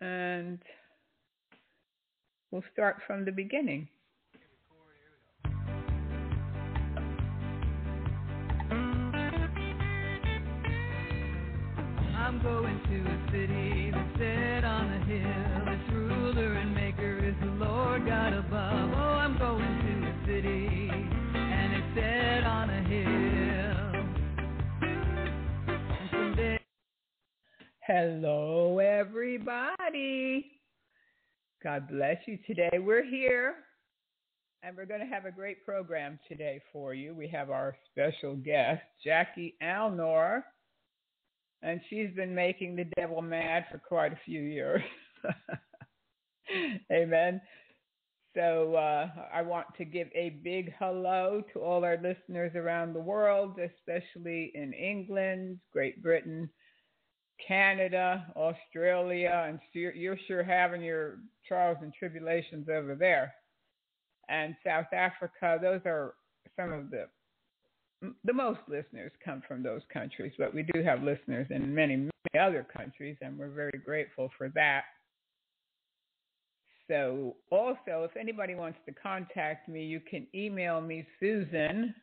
and we'll start from the beginning. I'm going to a city that's set on a hill. Its ruler and maker is the Lord God above. Oh, I'm going to a city Hello, everybody. God bless you today. We're here and we're going to have a great program today for you. We have our special guest, Jackie Alnor and she's been making the devil mad for quite a few years. Amen. So uh, I want to give a big hello to all our listeners around the world, especially in England, Great Britain, Canada, Australia, and you're sure having your trials and tribulations over there. And South Africa, those are some of the the most listeners come from those countries, but we do have listeners in many, many other countries, and we're very grateful for that. So, also, if anybody wants to contact me, you can email me, Susan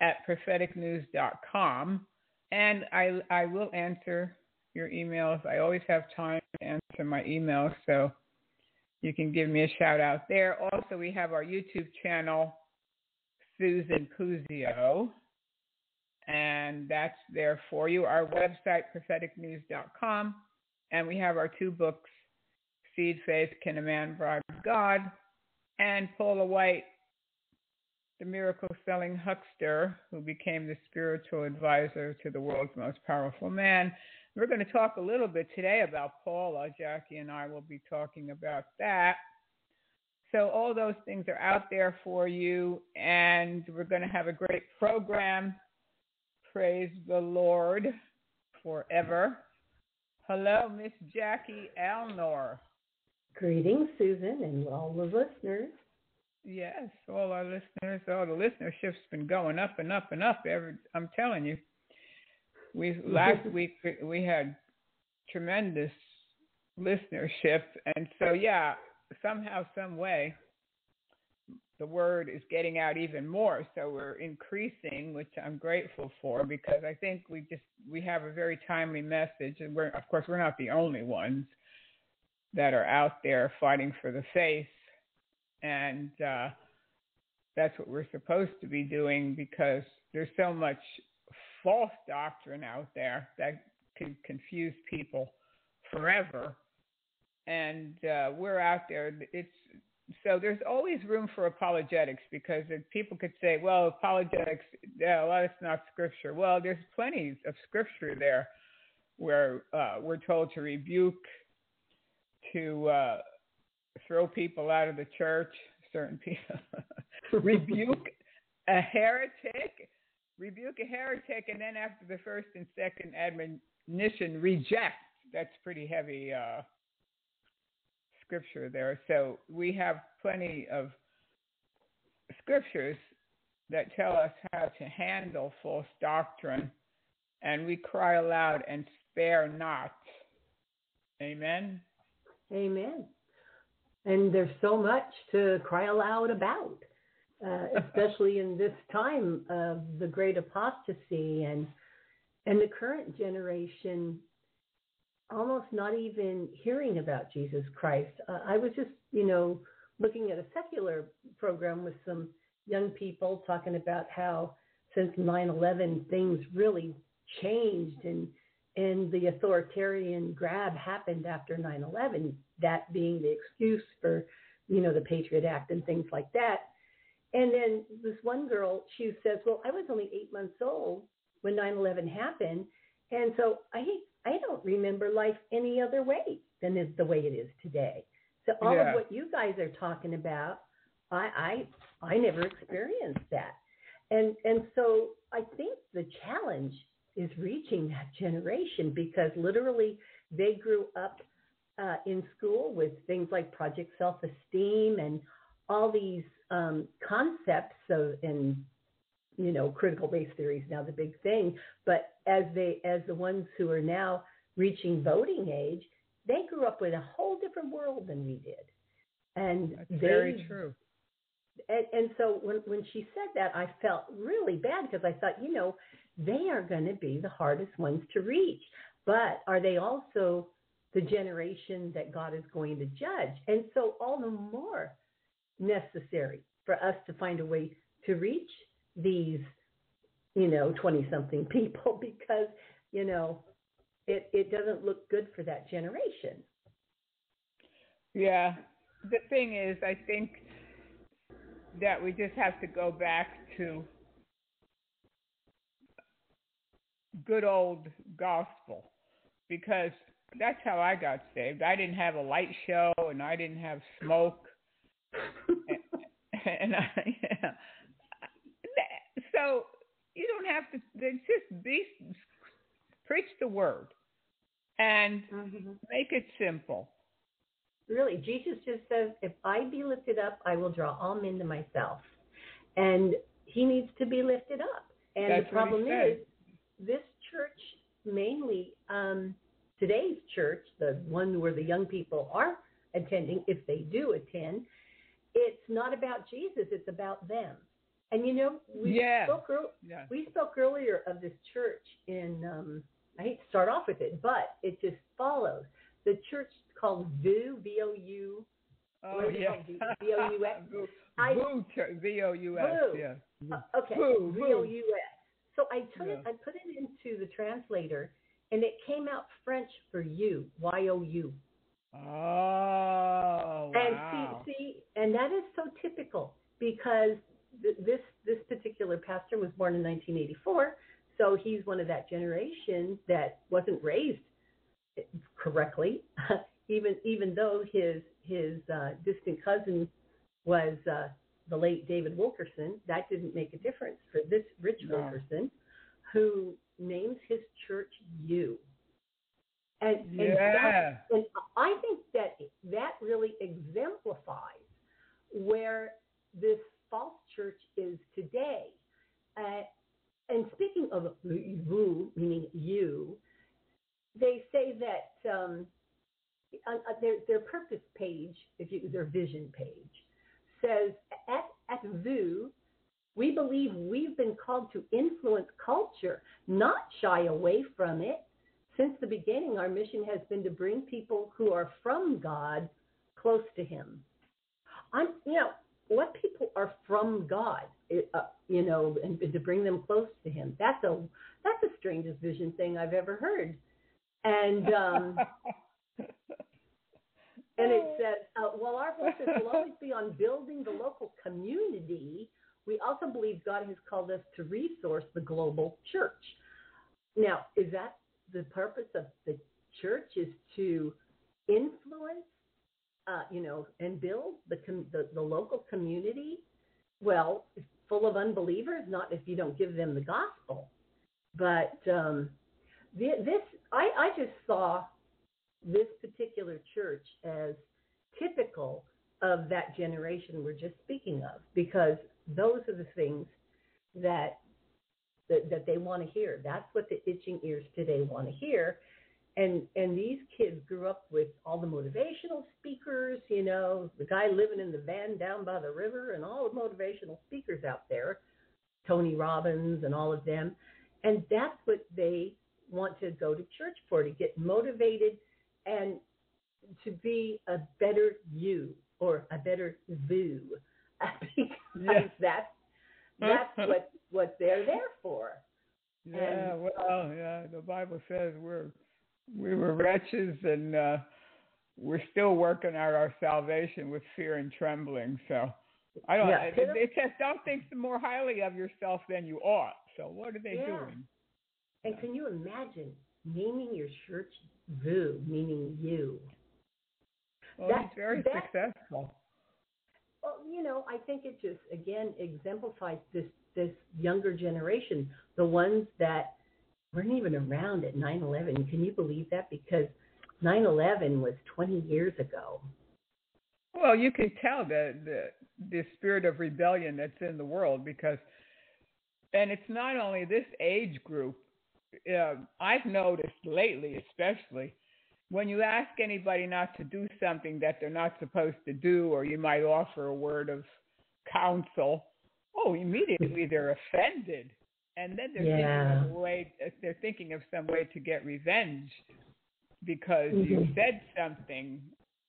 at propheticnews.com, and I, I will answer your emails. I always have time to answer my emails, so you can give me a shout out there. Also, we have our YouTube channel, Susan Kuzio and that's there for you. Our website, propheticnews.com, and we have our two books, Seed Faith, Can a Man Bribe God, and Paula White, the miracle selling huckster who became the spiritual advisor to the world's most powerful man. We're going to talk a little bit today about Paula. Jackie and I will be talking about that. So all those things are out there for you, and we're going to have a great program. Praise the Lord forever. Hello, Miss Jackie Alnor. Greetings, Susan, and all the listeners. Yes, all our listeners. All the listenership's been going up and up and up. Every, I'm telling you. We last week we had tremendous listenership, and so yeah, somehow, some way, the word is getting out even more. So we're increasing, which I'm grateful for because I think we just we have a very timely message, and we're of course we're not the only ones that are out there fighting for the faith, and uh, that's what we're supposed to be doing because there's so much false doctrine out there that can confuse people forever. And uh, we're out there. It's so there's always room for apologetics because people could say, well, apologetics, yeah, well, it's not scripture. Well, there's plenty of scripture there where uh, we're told to rebuke, to uh, throw people out of the church, certain people, rebuke a heretic, rebuke a heretic, and then after the first and second admonition, reject. That's pretty heavy. Uh, scripture there. So we have plenty of scriptures that tell us how to handle false doctrine, and we cry aloud and spare not. Amen. Amen. And there's so much to cry aloud about, uh, especially in this time of the great apostasy and and the current generation almost not even hearing about Jesus Christ. Uh, I was just, you know, looking at a secular program with some young people talking about how since 9/11 things really changed and and the authoritarian grab happened after 9/11 that being the excuse for you know the patriot act and things like that and then this one girl she says well i was only 8 months old when 9/11 happened and so i I don't remember life any other way than is the way it is today. So all yeah. of what you guys are talking about, I I I never experienced that. And and so I think the challenge is reaching that generation because literally they grew up uh, in school with things like project self-esteem and all these um, concepts of and you know, critical race theory is now the big thing. But as they, as the ones who are now reaching voting age, they grew up with a whole different world than we did. And That's they, very true. And, and so when, when she said that, I felt really bad because I thought, you know, they are going to be the hardest ones to reach. But are they also the generation that God is going to judge? And so all the more necessary for us to find a way to reach these, you know, 20 something people because, you know, it, it doesn't look good for that generation. Yeah. The thing is, I think that we just have to go back to good old gospel because that's how I got saved. I didn't have a light show and I didn't have smoke. and, and I, yeah. So you don't have to just be preach the word and mm-hmm. make it simple. Really, Jesus just says, "If I be lifted up, I will draw all men to myself," and He needs to be lifted up. And That's the problem is, this church, mainly um, today's church, the one where the young people are attending, if they do attend, it's not about Jesus; it's about them. And you know, we yeah. spoke earlier, yeah. we spoke earlier of this church in. Um, I hate to start off with it, but it just follows. The church called VOU, V O U. Oh yeah. V O U S. VOU, V O U S. Yeah. Uh, okay. Voo, V O U S. So I took Yeah. it. I put it into the translator, and it came out French for you. Y O U. Oh And wow. see, see, and that is so typical because th- this this particular pastor was born in 1984, so he's one of that generation that wasn't raised correctly, even even though his his uh, distant cousin was uh, the late David Wilkerson. That didn't make a difference for this Rich No. Wilkerson, who names his church you. And, and Yeah. and I think that that really exemplifies where this false church is today. Uh, and speaking of you, meaning you, they say that um, on, on their their purpose page, if you their vision page, says at at VOUS, we believe we've been called to influence culture, not shy away from it. Since the beginning, our mission has been to bring people who are from God close to Him. I'm, you know, what people are from God, uh, you know, and, and to bring them close to Him. That's a that's the strangest vision thing I've ever heard. And um, and it says, uh, while our focus will always be on building the local community, we also believe God has called us to resource the global church. Now, is that the purpose of the church? Is to influence, uh, you know, and build the, com- the the local community? Well, full of unbelievers. Not if you don't give them the gospel, but um, this I, I just saw this particular church as typical of that generation we're just speaking of because those are the things that that, that they want to hear. That's what the itching ears today want to hear. And and these kids grew up with all the motivational speakers you know the guy living in the van down by the river and all the motivational speakers out there tony robbins and all of them. And that's what they want to go to church for to get motivated and to be a better you or a better VOUS because Yeah. that's that's what what they're there for. Yeah, And- well, yeah, the Bible says we're we were wretches and uh we're still working out our salvation with fear and trembling. So I don't Yeah. it, it says don't think more highly of yourself than you ought. So what are they Yeah. doing? And can you imagine naming your church VOUS, meaning you? Well, That- very that- successful. Well, you know, I think it just again exemplifies this this younger generation, the ones that weren't even around at 9/11. Can you believe that? Because 9/11 was 20 years ago. Well, you can tell the the the spirit of rebellion that's in the world because, and it's not only this age group. Uh, I've noticed lately, especially, when you ask anybody not to do something that they're not supposed to do, or you might offer a word of counsel, oh, immediately they're offended, and then they're Yeah. thinking of a way. They're thinking of some way to get revenge because you Mhm. said something.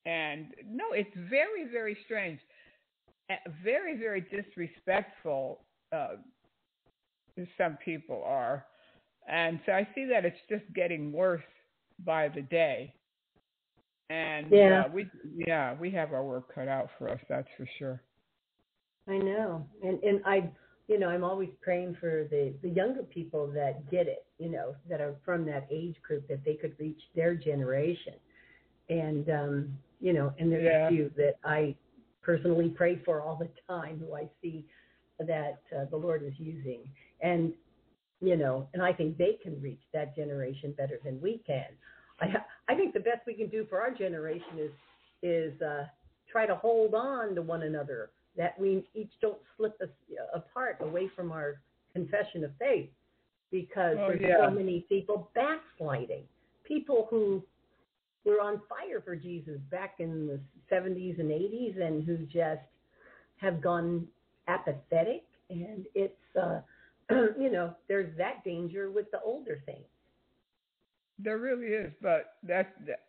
And no, it's very, very strange, Uh, very, very disrespectful. Uh, some people are, and so I see that it's just getting worse by the day. And Yeah. uh, we, yeah, we have our work cut out for us. That's for sure. I know, and and I, you know, I'm always praying for the the younger people that get it, you know, that are from that age group that they could reach their generation, and um, you know, and there's Yeah. a few that I personally pray for all the time who I see that uh, the Lord is using, and you know, and I think they can reach that generation better than we can. I I think the best we can do for our generation is is uh, try to hold on to one another that we each don't slip us apart away from our confession of faith because Oh, there's yeah. so many people backsliding people who were on fire for jesus back in the 70s and 80s and who just have gone apathetic and it's uh you know there's that danger with the older saints There really is, but that's. That,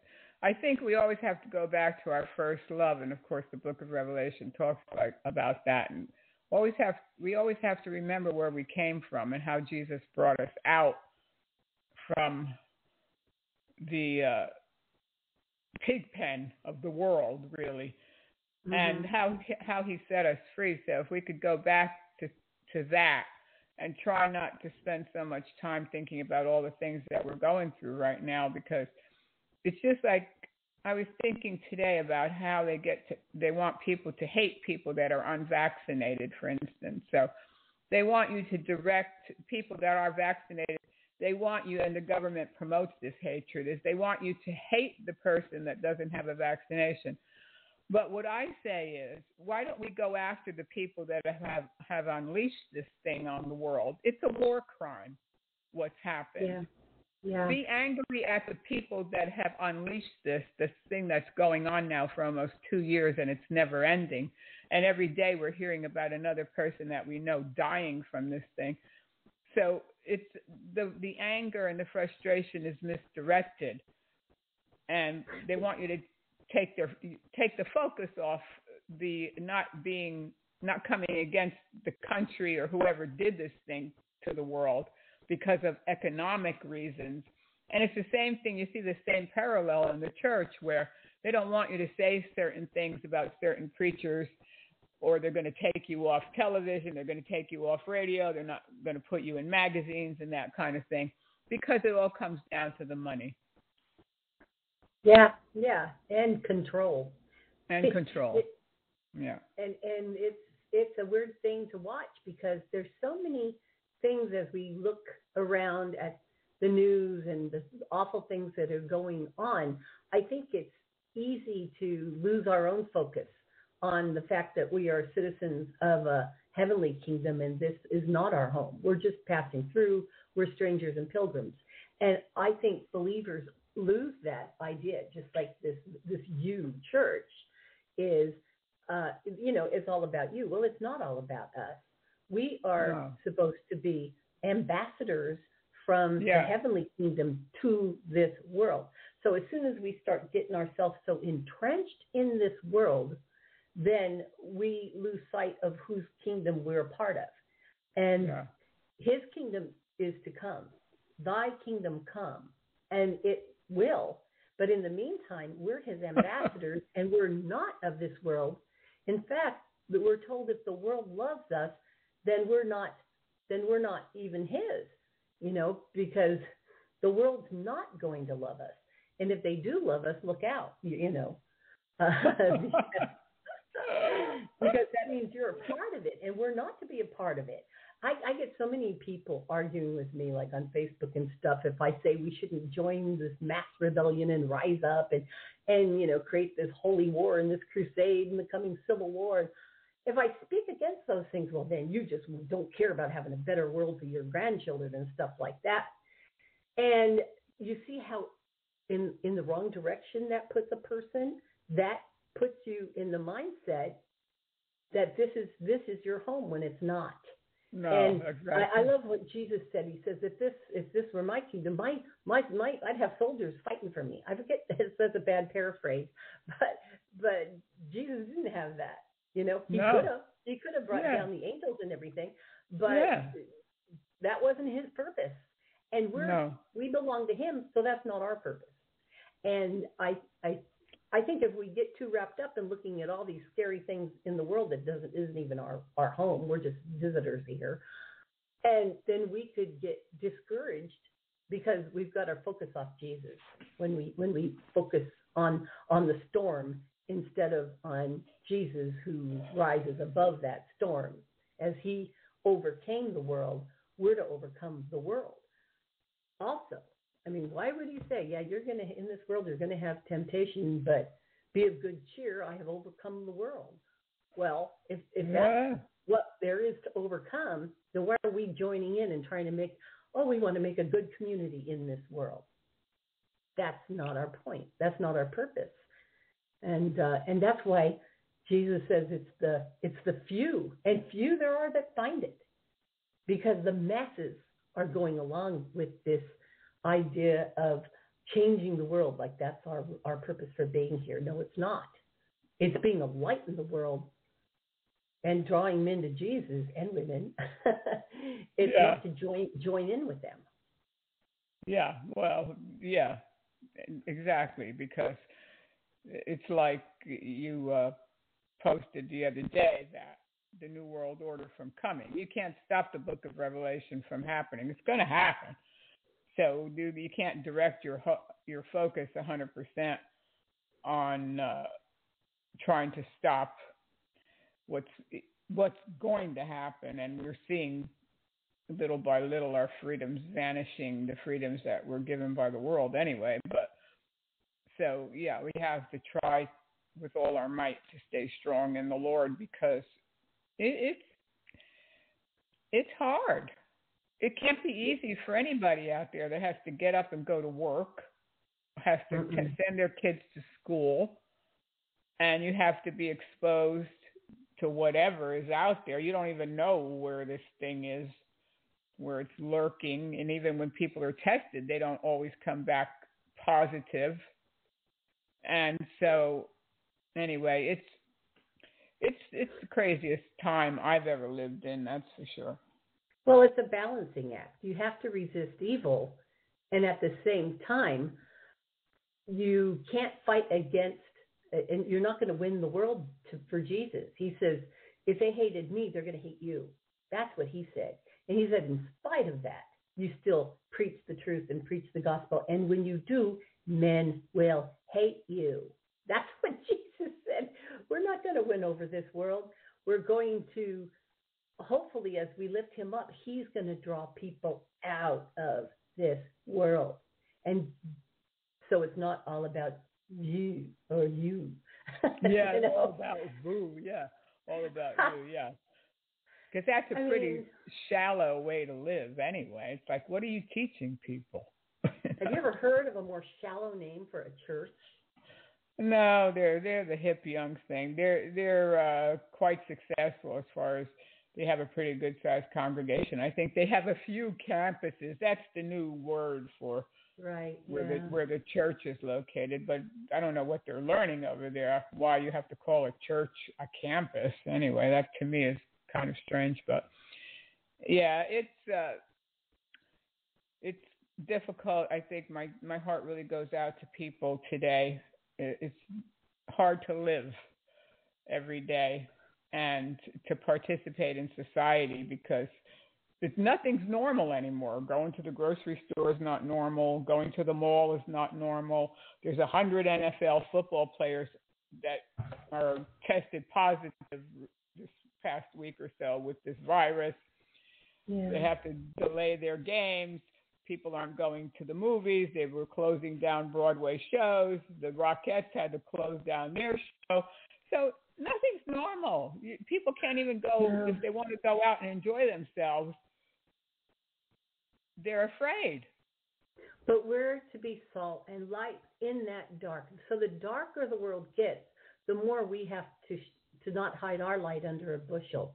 I think we always have to go back to our first love, and of course, the Book of Revelation talks like, about that. And always have we always have to remember where we came from and how Jesus brought us out from the uh, pig pen of the world, really, and Mhm. how how He set us free. So if we could go back to to that and try not to spend so much time thinking about all the things that we're going through right now because it's just like I was thinking today about how they get to they want people to hate people that are unvaccinated for instance. So they want you to direct people that are vaccinated. They want you and the government promotes this hatred is they want you to hate the person that doesn't have a vaccination but what I say is, why don't we go after the people that have have unleashed this thing on the world? It's a war crime. What's happened? yeah yeah Be angry at the people that have unleashed this this thing that's going on now for almost two years and it's never ending. And every day we're hearing about another person that we know dying from this thing. So it's the the anger and the frustration is misdirected, and they want you to take their take the focus off the not being not coming against the country or whoever did this thing to the world because of economic reasons. And it's the same thing. You see the same parallel in the church where they don't want you to say certain things about certain preachers or they're going to take you off television, they're going to take you off radio, they're not going to put you in magazines and that kind of thing because it all comes down to the money yeah yeah and control and control. it- yeah. and and it's it's a weird thing to watch because there's so many things as we look around at the news and the awful things that are going on. I think it's easy to lose our own focus on the fact that we are citizens of a heavenly kingdom and this is not our home. We're just passing through. We're strangers and pilgrims. And I think believers lose that idea, just like this this you church is uh, you know, it's all about you. Well, it's not all about us. We are No. supposed to be ambassadors from Yeah. the heavenly kingdom to this world. So as soon as we start getting ourselves so entrenched in this world, then we lose sight of whose kingdom we're a part of. And Yeah. his kingdom is to come. Thy kingdom come. And it will. But in the meantime, we're his ambassadors and we're not of this world. In fact, we're told if the world loves us, then we're not then we're not even his, you know, because the world's not going to love us. And if they do love us, look out, you, you know. Uh, because that means you're a part of it and we're not to be a part of it. I, I get so many people arguing with me like on Facebook and stuff if I say we shouldn't join this mass rebellion and rise up and and you know create this holy war and this crusade and the coming civil war. If I speak against those things, well then you just don't care about having a better world for your grandchildren and stuff like that. And you see how in in the wrong direction that puts a person that puts you in the mindset that this is this is your home when it's not No, and exactly. I, I love what Jesus said. He says, "If this if this were my kingdom, my my my I'd have soldiers fighting for me." I forget that's a bad paraphrase, but but Jesus didn't have that. You know, he No. could have he could have brought Yeah. down the angels and everything, but Yeah. that wasn't his purpose. And we're no. we belong to him, so that's not our purpose. And I I I think if we get too wrapped up in looking at all these scary things in the world that doesn't isn't even our our home, we're just visitors here, and then we could get discouraged because we've got our focus off Jesus when we when we focus on on the storm instead of on Jesus who rises above that storm. As he overcame the world we're to overcome the world also i mean why would he say yeah you're going to in this world you're going to have temptation but be of good cheer i have overcome the world well if if that's Yeah. what there is to overcome, then why are we joining in and trying to make, oh, we want to make a good community in this world? That's not our point. That's not our purpose. And uh, and that's why Jesus says it's the it's the few, and few there are that find it, because the masses are going along with this idea of changing the world, like that's our our purpose for being here. No, it's not. It's being a light in the world and drawing men to Jesus and women. it's Yeah. not to join join in with them. Yeah, well, yeah, exactly. Because it's like you uh, posted the other day that the New World Order from coming. You can't stop the Book of Revelation from happening. It's going to happen. So, you can't direct your your focus 100% on uh, trying to stop what's what's going to happen, and we're seeing little by little our freedoms vanishing, the freedoms that were given by the world anyway. But so yeah, we have to try with all our might to stay strong in the Lord because it, it's it's hard. It can't be easy for anybody out there that has to get up and go to work, has to Mm-mm. send their kids to school, and you have to be exposed to whatever is out there. You don't even know where this thing is, where it's lurking, and even when people are tested, they don't always come back positive. And so, anyway, it's it's it's the craziest time I've ever lived in. That's for sure. Well, it's a balancing act. You have to resist evil, and at the same time, you can't fight against. And you're not going to win the world to, for Jesus. He says, if they hated me, they're going to hate you. That's what he said. And he said, in spite of that, you still preach the truth and preach the gospel. And when you do, men will hate you. That's what Jesus said. We're not going to win over this world. We're going to, hopefully, as we lift him up, he's going to draw people out of this world. And so it's not all about you or you. Yeah, You it's all about boo. Yeah, all about you. Yeah, because that's a I pretty mean- shallow way to live anyway. It's like, what are you teaching people? Have you ever heard of a more shallow name for a church? No, they're they're the hip young thing. They're they're uh, quite successful as far as they have a pretty good sized congregation. I think they have a few campuses. That's the new word for Right. where yeah. the where the church is located. But I don't know what they're learning over there. Why you have to call a church a campus anyway? That to me is kind of strange. But yeah, it's uh, it's difficult. I think my my heart really goes out to people today. It's hard to live every day and to participate in society because it's nothing's normal anymore. Going to the grocery store is not normal. Going to the mall is not normal. There's a hundred NFL football players that are tested positive this past week or so with this virus. yeah. They have to delay their games. People aren't going to the movies. They were closing down Broadway shows. The Rockettes had to close down their show. So nothing's normal. You- People can't even go No. if they want to go out and enjoy themselves. They're afraid. But we're to be salt and light in that dark. So the darker the world gets, the more we have to to not hide our light under a bushel.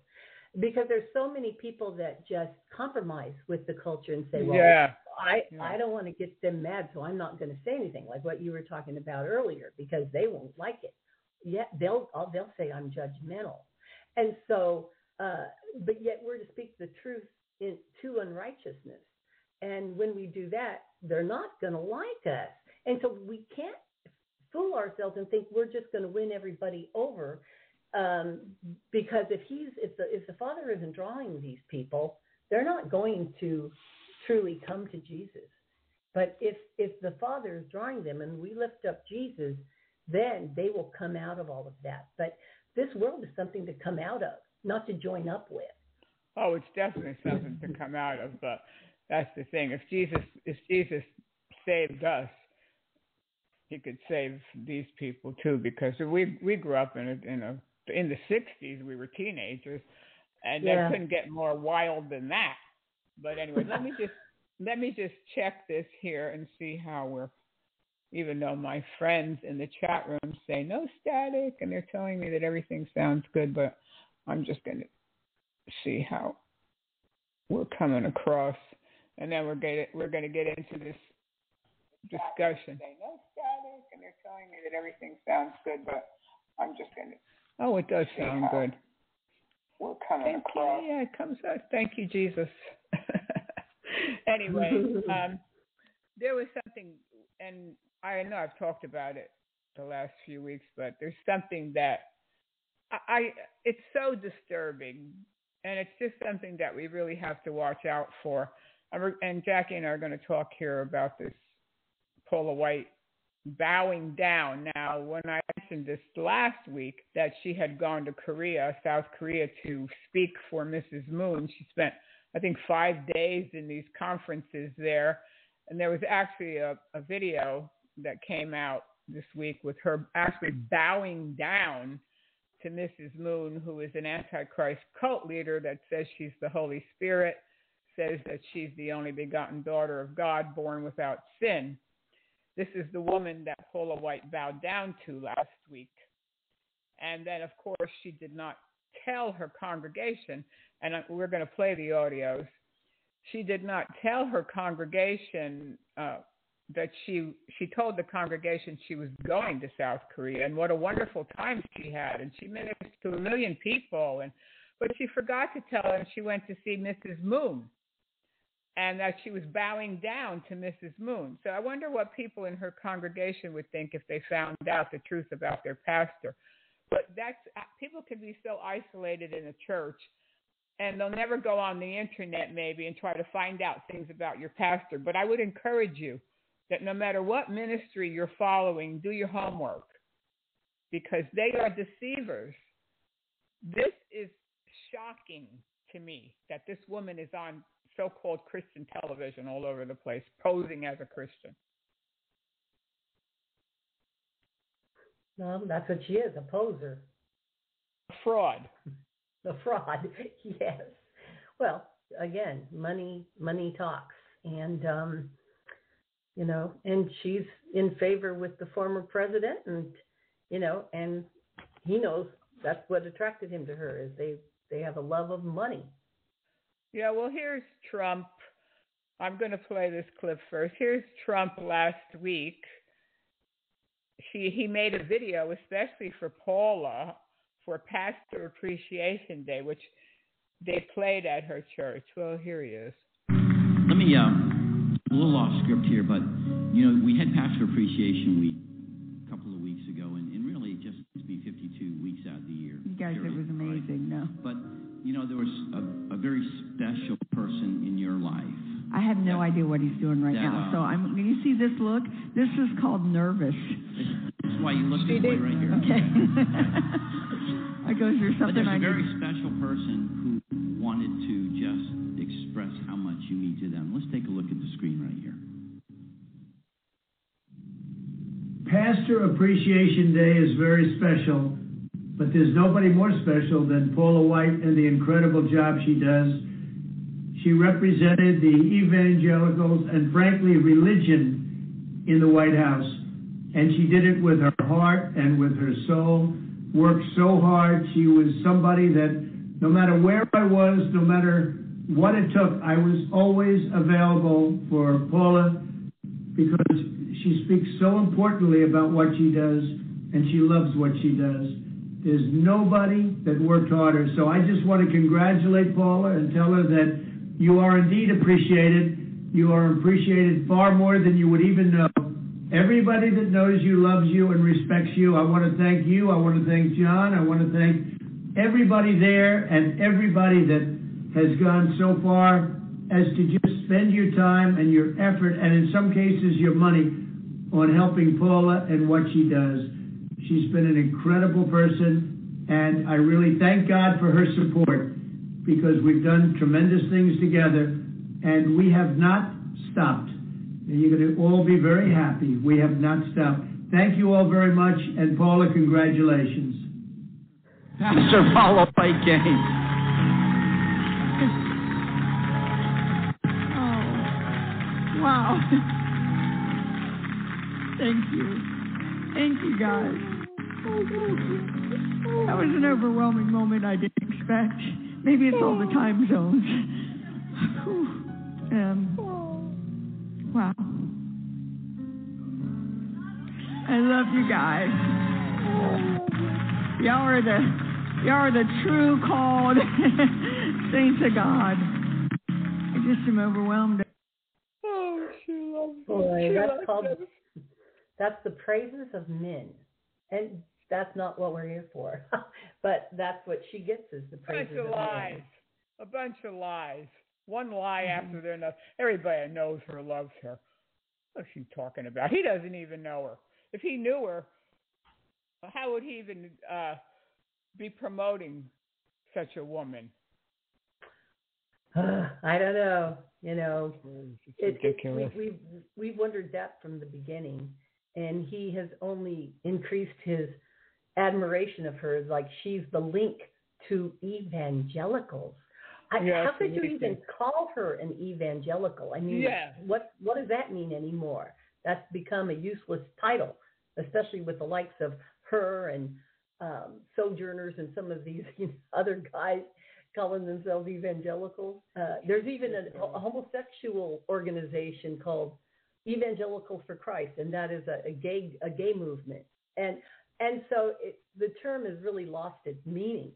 Because there's so many people that just compromise with the culture and say, well, yeah. I, Yeah. I don't want to get them mad, so I'm not going to say anything like what you were talking about earlier because they won't like it. Yet they'll they'll say I'm judgmental, and so uh, but yet we're to speak the truth in, to unrighteousness, and when we do that, they're not going to like us, and so we can't fool ourselves and think we're just going to win everybody over um, because if he's if the if the father isn't drawing these people, they're not going to truly come to Jesus. But if if the Father is drawing them and we lift up Jesus, then they will come out of all of that. But this world is something to come out of, not to join up with. Oh, it's definitely something to come out of. But that's the thing. If Jesus, if Jesus saved us, he could save these people too. Because we we grew up in a in a in the '60s. We were teenagers, and Yeah. they couldn't get more wild than that. But anyway, let me just let me just check this here and see how we're. Even though my friends in the chat room say no static, and they're telling me that everything sounds good, but I'm just going to see how we're coming across, and then we're going to we're going to get into this discussion. No static, and they're telling me that everything sounds good, but I'm just going to. Oh, it does sound good. We're coming across. Yeah, it comes out. Thank you, Jesus. anyway, um, there was something, and I know I've talked about it the last few weeks, but there's something that I, I it's so disturbing, and it's just something that we really have to watch out for. And Jackie and I are going to talk here about this Paula White bowing down. Now, when I mentioned this last week that she had gone to Korea, South Korea, to speak for Mrs. Moon, she spent, I think, five days in these conferences there. And there was actually a, a video that came out this week with her actually bowing down to Mrs. Moon, who is an Antichrist cult leader that says she's the Holy Spirit, says that she's the only begotten daughter of God, born without sin. This is the woman that Paula White bowed down to last week. And then, of course, she did not tell her congregation, and we're going to play the audios. She did not tell her congregation uh, that she she told the congregation she was going to South Korea and what a wonderful time she had, and she ministered to a million people, and but she forgot to tell them she went to see Mrs. Moon and that she was bowing down to Mrs. Moon. So I wonder what people in her congregation would think if they found out the truth about their pastor. But that's uh, people can be so isolated in a church and they'll never go on the internet maybe and try to find out things about your pastor. But I would encourage you that no matter what ministry you're following, do your homework because they are deceivers. This is shocking to me that this woman is on so-called Christian television all over the place, posing as a Christian. No, that's what she is, a poser, A fraud. a fraud. yes. Well, again, money money talks, and um, you know, and she's in favor with the former president, and you know, and he knows that's what attracted him to her is they they have a love of money. Yeah, well, here's Trump. I'm going to play this clip first. Here's Trump last week. She he made a video especially for Paula for Pastor Appreciation Day, which they played at her church. Well, here he is. Let me, um, a little off script here, but, you know, we had Pastor Appreciation Week a couple of weeks ago, and, and really it just to be 52 weeks out of the year. You guys, it was amazing. No, But, you know, there was a, a very special person in your life. I have no idea what he's doing right now. So um, I'm. When you see this look, this is called nervous. That's why you look this way right here. Okay. I go through But something there's I a very special person who wanted you mean to them. Let's take a look at the screen right here. Pastor Appreciation Day is very special, but there's nobody more special than Paula White and the incredible job she does. She represented the evangelicals and, frankly, religion in the White House. And she did it with her heart and with her soul, worked so hard. She was somebody that no matter where I was, no matter what it took, I was always available for Paula because she speaks so importantly about what she does and she loves what she does. There's nobody that worked harder. So I just want to congratulate Paula and tell her that you are indeed appreciated. You are appreciated far more than you would even know. Everybody that knows you loves you and respects you. I want to thank you. I want to thank John. I want to thank everybody there and everybody that has gone so far as to just spend your time and your effort and in some cases your money on helping Paula and what she does. She's been an incredible person and I really thank God for her support because we've done tremendous things together and we have not stopped. And you're going to all be very happy. We have not stopped. Thank you all very much. And Paula, congratulations. Pastor Paula White Cain. Wow. Thank you. Thank you, guys. That was an overwhelming moment I didn't expect. Maybe it's all the time zones. Whew. um, wow. I love you guys. Y'all are the y'all are the true called saints of God. I just am overwhelmed. She loves Boy, that's called that's the praises of men, and that's not what we're here for. but that's what she gets is the bunch praises of of lies. men. A bunch of lies. One lie Mm-hmm. after the another. Everybody knows her, loves her. What's she talking about? He doesn't even know her. If he knew her, how would he even uh, be promoting such a woman? I don't know. You know, It's it, it, we, we've we've wondered that from the beginning, and he has only increased his admiration of her. Like she's the link to evangelicals. I, Yes, how could you even call her an evangelical? I mean, Yeah. what what does that mean anymore? That's become a useless title, especially with the likes of her and um, sojourners and some of these you know, other guys calling themselves evangelicals. Uh, there's even a, a homosexual organization called Evangelicals for Christ, and that is a, a gay a gay movement. And and so it, the term has really lost its meaning,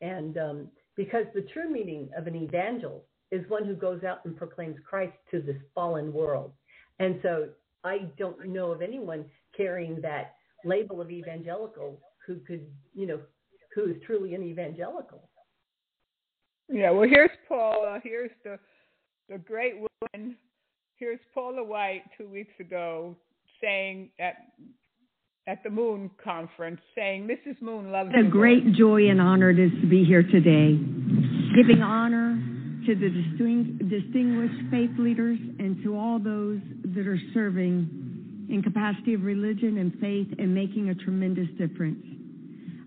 and um, because the true meaning of an evangel is one who goes out and proclaims Christ to this fallen world. And so I don't know of anyone carrying that label of evangelical who could, you know, who is truly an evangelical. Yeah, well, here's Paula. Uh, here's the the great woman. Here's Paula White two weeks ago saying at at the Moon conference, saying Mrs. Moon loves What a great Lord." joy and honor it is to be here today, giving honor to the distingu- distinguished faith leaders and to all those that are serving in capacity of religion and faith and making a tremendous difference.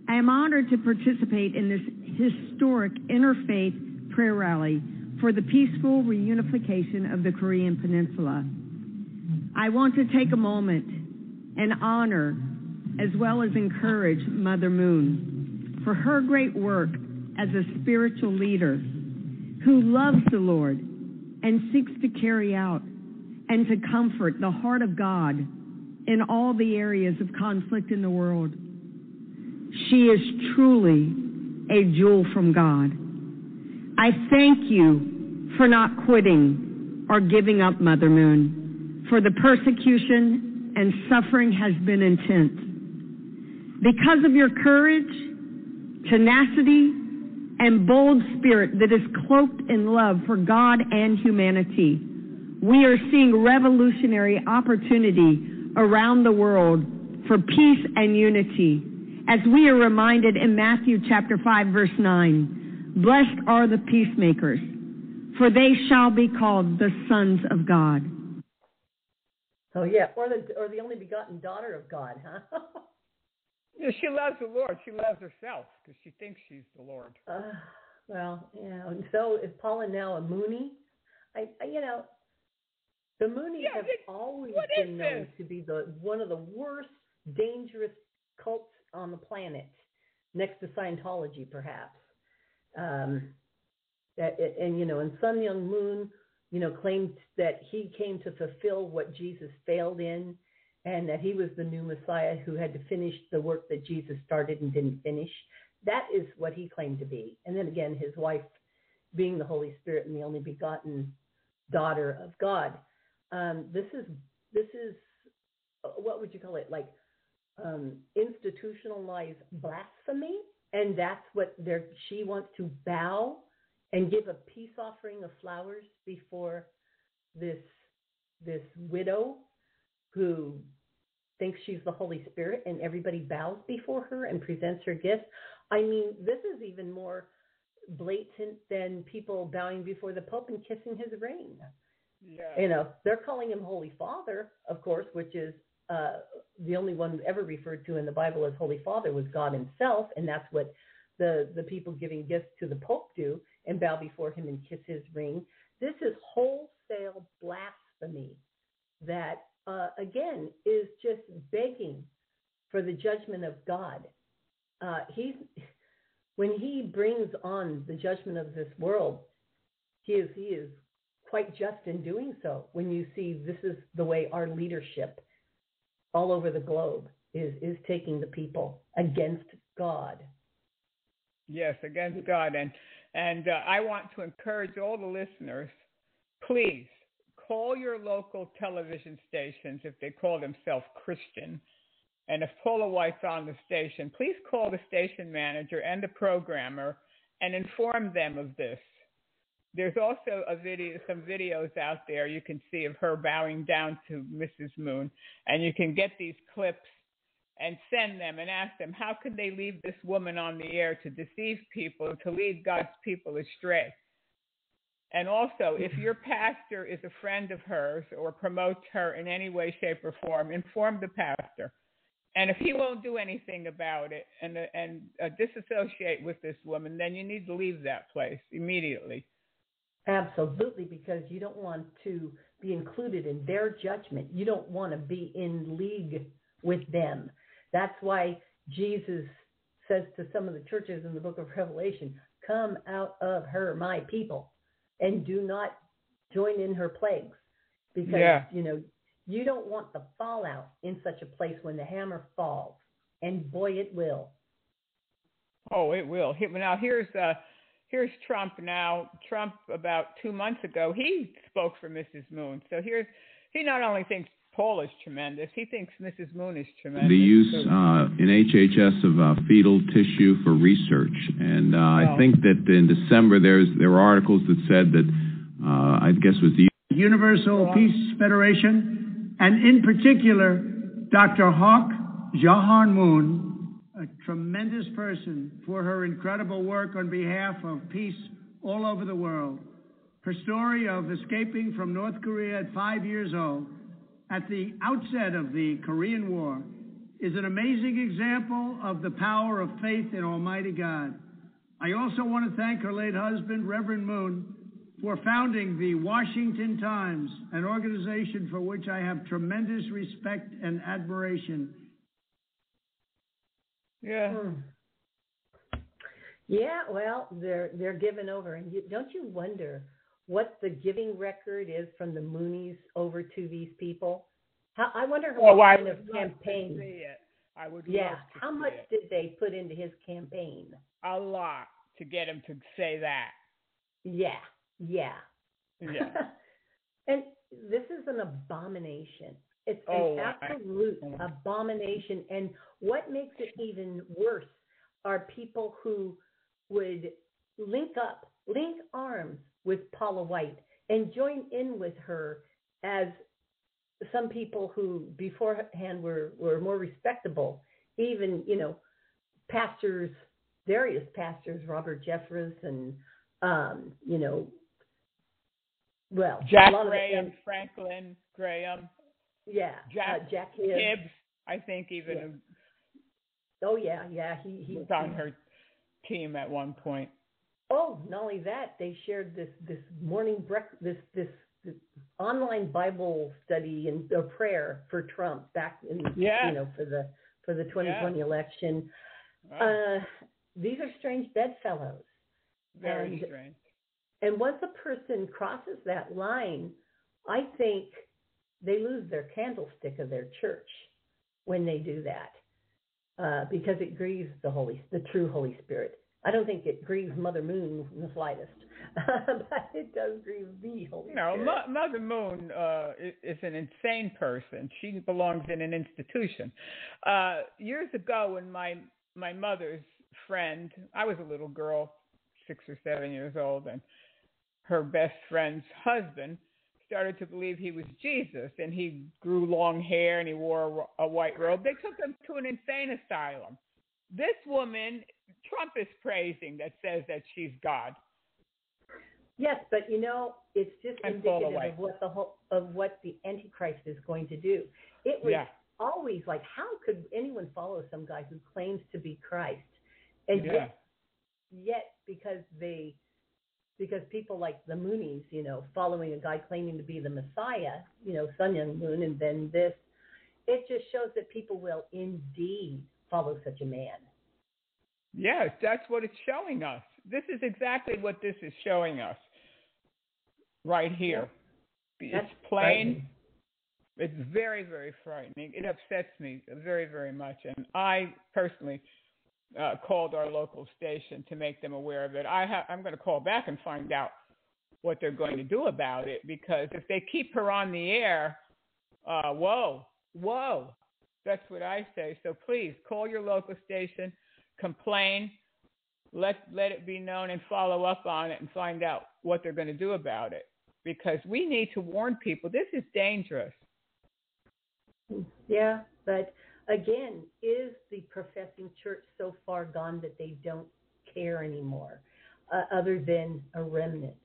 I am honored to participate in this historic interfaith prayer rally for the peaceful reunification of the Korean Peninsula. I want to take a moment and honor as well as encourage Mother Moon for her great work as a spiritual leader who loves the Lord and seeks to carry out and to comfort the heart of God in all the areas of conflict in the world. She is truly a jewel from God. I thank you for not quitting or giving up, Mother Moon, for the persecution and suffering has been intense. Because of your courage, tenacity, and bold spirit that is cloaked in love for God and humanity, we are seeing revolutionary opportunity around the world for peace and unity. As we are reminded in Matthew chapter 5 verse 9, blessed are the peacemakers, for they shall be called the sons of God. Oh yeah, or the or the only begotten daughter of God, huh? Yeah, she loves the Lord. She loves herself because she thinks she's the Lord. uh, well, yeah. And so is Paula now a Mooney? I, I you know, the Moonies Yeah, have it- always been known this? to be the one of the worst, dangerous cults on the planet, next to Scientology, perhaps. Um, that, and you know, and Sun Myung Moon, you know, claimed that he came to fulfill what Jesus failed in, and that he was the new Messiah who had to finish the work that Jesus started and didn't finish. That is what he claimed to be. And then again, his wife being the Holy Spirit and the only begotten daughter of God. Um, this is this is uh, what would you call it? Like um, institutionalized blasphemy, and that's what they're, she wants to bow and give a peace offering of flowers before this this widow who thinks she's the Holy Spirit, and everybody bows before her and presents her gifts. I mean, this is even more blatant than people bowing before the Pope and kissing his ring. Yeah. You know, they're calling him Holy Father, of course, which is uh, the only one ever referred to in the Bible as Holy Father was God Himself, and that's what the the people giving gifts to the Pope do and bow before him and kiss his ring. This is wholesale blasphemy that, uh, again, is just begging for the judgment of God. Uh, he's when he brings on the judgment of this world, he is he is quite just in doing so. When you see this is the way our leadership all over the globe is is taking the people against God. Yes, against God. And and uh, I want to encourage all the listeners, please call your local television stations if they call themselves Christian. And if Paula White's on the station, please call the station manager and the programmer and inform them of this. There's also a video, some videos out there you can see of her bowing down to Mrs. Moon, and you can get these clips and send them and ask them how could they leave this woman on the air to deceive people, to lead God's people astray. And also, if your pastor is a friend of hers or promotes her in any way, shape, or form, inform the pastor. And if he won't do anything about it and and uh, disassociate with this woman, then you need to leave that place immediately. Absolutely, because you don't want to be included in their judgment. You don't want to be in league with them. That's why Jesus says to some of the churches in the book of Revelation, Come out of her, my people, and do not join in her plagues. Because, Yeah. you know, you don't want the fallout in such a place when the hammer falls. And boy, it will. Oh, it will. Now here's uh, here's Trump. Now Trump about two months ago he spoke for Mrs. Moon. So here's he not only thinks Paul is tremendous, he thinks Mrs. Moon is tremendous. the use uh, in HHS of uh, fetal tissue for research. And uh, I think that in December there's there were articles that said that uh, I guess it was the Universal Peace Federation, and in particular, Dr. Hawk Jahan Moon, a tremendous person for her incredible work on behalf of peace all over the world. Her story of escaping from North Korea at five years old, at the outset of the Korean War, is an amazing example of the power of faith in Almighty God. I also want to thank her late husband, Reverend Moon, for founding the Washington Times, an organization for which I have tremendous respect and admiration. Yeah. Hmm. Yeah, well, they're they're given over, and you, don't you wonder what the giving record is from the Moonies over to these people? How, I wonder Oh, what I kind of would to campaign. see it. I would Yeah, love to how see much it. did they put into his campaign? A lot to get him to say that. Yeah, yeah, Yeah. and this is an abomination. It's Oh, an I- absolute oh. abomination. And what makes it even worse are people who would link up, link arms with Paula White and join in with her as some people who beforehand were, were more respectable, even, you know, pastors, various pastors, Robert Jeffress and, um, you know, well, Jack a lot of the- Graham, Franklin Graham, yeah, Jack uh, Jack Hibbs. Hibbs, I think even Oh yeah, yeah, he he was on her team at one point. Oh, not only that, they shared this this morning break this this, this online Bible study and a prayer for Trump back in Yeah. you know for the for the 2020 election. Wow, Uh, these are strange bedfellows. very and- strange. And once a person crosses that line, I think they lose their candlestick of their church when they do that, uh, because it grieves the Holy, the true Holy Spirit. I don't think it grieves Mother Moon in the slightest, but it does grieve the Holy No, Spirit. Mo- Mother Moon uh, is an insane person. She belongs in an institution. Uh, years ago, when my my mother's friend, I was a little girl, six or seven years old, and her best friend's husband started to believe he was Jesus, and he grew long hair and he wore a, a white robe. They took him to an insane asylum. This woman, Trump is praising that says that she's God. Yes, but you know, it's just fall indicative of what the whole, of what the Antichrist is going to do. It was Yeah. always like, how could anyone follow some guy who claims to be Christ? And Yeah. yet, yet because they, because people like the Moonies, you know, following a guy claiming to be the Messiah, you know, Sun Myung Moon, and then this, it just shows that people will indeed follow such a man. Yes, that's what it's showing us. This is exactly what this is showing us right here. That's it's plain. It's very, very frightening. It upsets me very, very much. And I personally uh, called our local station to make them aware of it. I ha- I'm going to call back and find out what they're going to do about it because if they keep her on the air, uh, whoa, whoa, that's what I say. So please call your local station, complain, let let it be known, and follow up on it and find out what they're going to do about it because we need to warn people. This is dangerous. Yeah, but again, is the professing church so far gone that they don't care anymore, uh, other than a remnant?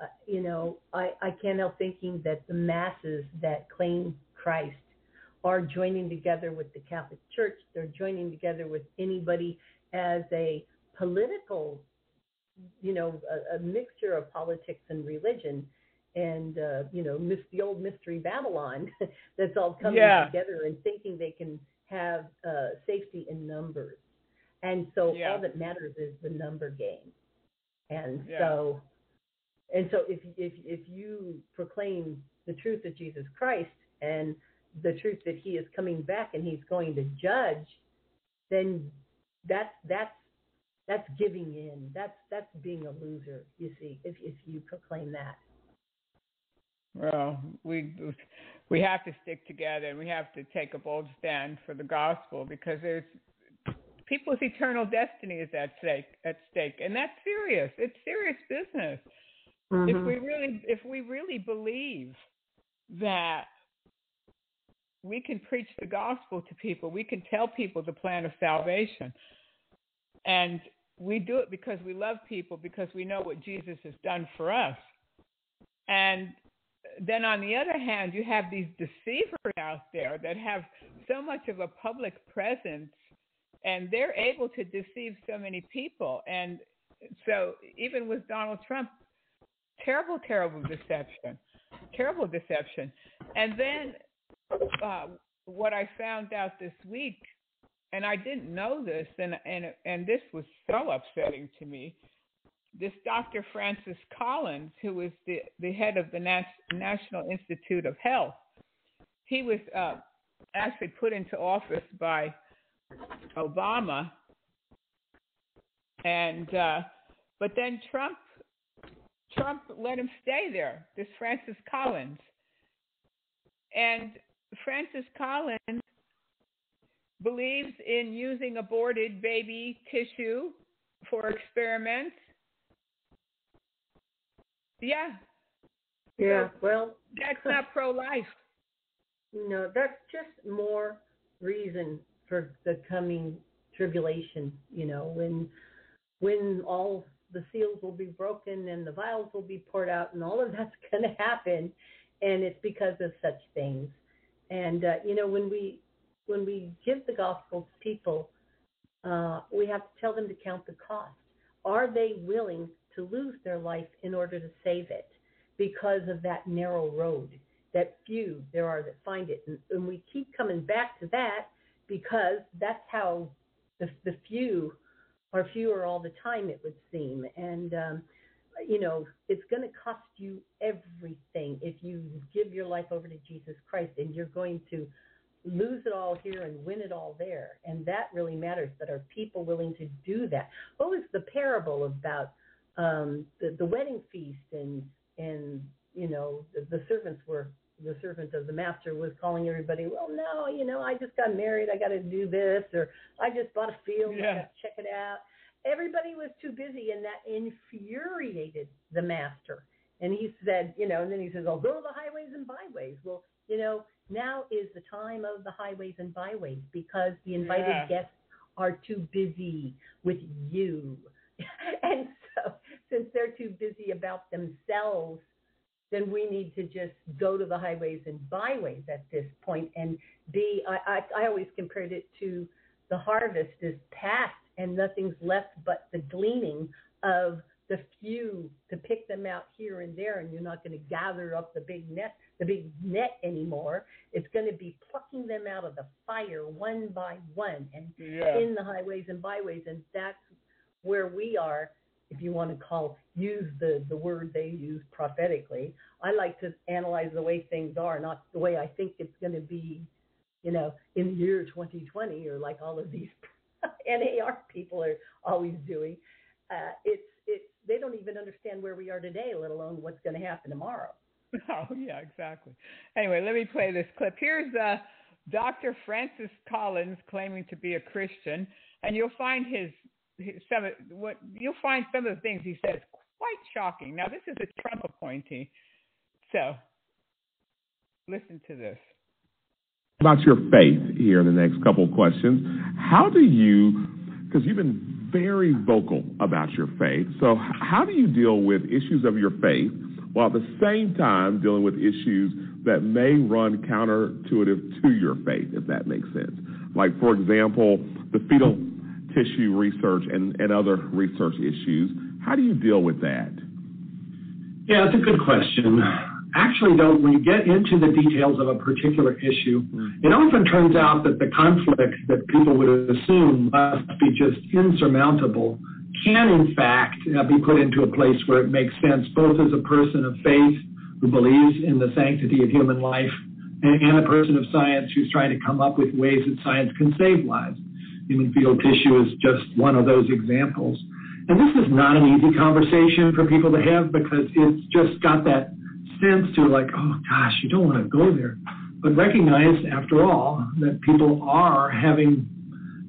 Uh, you know, I, I can't help thinking that the masses that claim Christ are joining together with the Catholic Church. They're joining together with anybody as a political, you know, a, a mixture of politics and religion. And uh, you know, miss the old mystery Babylon that's all coming Yeah. together and thinking they can have uh, safety in numbers. And so Yeah. all that matters is the number game. And Yeah. so, and so if if if you proclaim the truth of Jesus Christ and the truth that He is coming back and He's going to judge, then that's that's that's giving in. That's that's being a loser. You see, if if you proclaim that. Well, we we have to stick together and we have to take a bold stand for the gospel because there's people's eternal destiny is at stake at stake and that's serious. It's serious business. If mm-hmm. we really if we really believe that we can preach the gospel to people, we can tell people the plan of salvation. And we do it because we love people because we know what Jesus has done for us. And then on the other hand, you have these deceivers out there that have so much of a public presence and they're able to deceive so many people. And so even with Donald Trump, terrible, terrible deception, terrible deception. And then uh, what I found out this week, and I didn't know this, and and and this was so upsetting to me this Dr. Francis Collins, who was the, the head of the Nas- National Institute of Health, he was uh, actually put into office by Obama, and uh, but then Trump Trump let him stay there. This Francis Collins, and Francis Collins believes in using aborted baby tissue for experiments yeah, Yeah. Well, that's not pro-life. No, that's just more reason for the coming tribulation. You know, when when all the seals will be broken and the vials will be poured out, and all of that's going to happen, and it's because of such things. And uh, you know, when we when we give the gospel to people, uh, we have to tell them to count the cost. are they willing to lose their life in order to save it because of that narrow road? That few there are that find it. And, and we keep coming back to that because that's how the, the few are fewer all the time, it would seem. And, um, you know, it's going to cost you everything if you give your life over to Jesus Christ and you're going to lose it all here and win it all there. And that really matters. But are people willing to do that? What was the parable about um, the, the wedding feast and, and, you know, the, the servants were the servant of the master was calling everybody, well, no, you know, I just got married. I got to do this, or I just bought a field. Yeah. I got to check it out. Everybody was too busy, and that infuriated the master. And he said, you know, and then he says, I'll go to the highways and byways. Well, you know, now is the time of the highways and byways because the invited yeah. guests are too busy with you. and since they're too busy about themselves, then we need to just go to the highways and byways at this point and be. I, I, I always compared it to the harvest is past and nothing's left but the gleaning of the few to pick them out here and there, and you're not going to gather up the big net, the big net anymore. It's going to be plucking them out of the fire one by one, and yeah. in the highways and byways, and that's where we are if you want to call use the the word they use prophetically. I like to analyze the way things are, not the way I think it's going to be, you know, in the year 2020 or like all of these NAR people are always doing. Uh, it's it's they don't even understand where we are today, let alone what's going to happen tomorrow. Oh yeah, exactly. Anyway, let me play this clip. Here's uh, Dr. Francis Collins claiming to be a Christian, and you'll find his some of what you'll find some of the things he says quite shocking. Now this is a Trump appointee, so listen to this. About your faith here in the next couple of questions. How do you, because you've been very vocal about your faith, so how do you deal with issues of your faith while at the same time dealing with issues that may run counterintuitive to your faith, if that makes sense? Like, for example, the fetal tissue research and, and other research issues. How do you deal with that? Yeah, it's a good question. Actually, though, when you get into the details of a particular issue, it often turns out that the conflict that people would assume must be just insurmountable can, in fact, uh, be put into a place where it makes sense, both as a person of faith who believes in the sanctity of human life and, and a person of science who's trying to come up with ways that science can save lives human fetal tissue is just one of those examples. And this is not an easy conversation for people to have because it's just got that sense to like, oh gosh, you don't want to go there. But recognize, after all, that people are having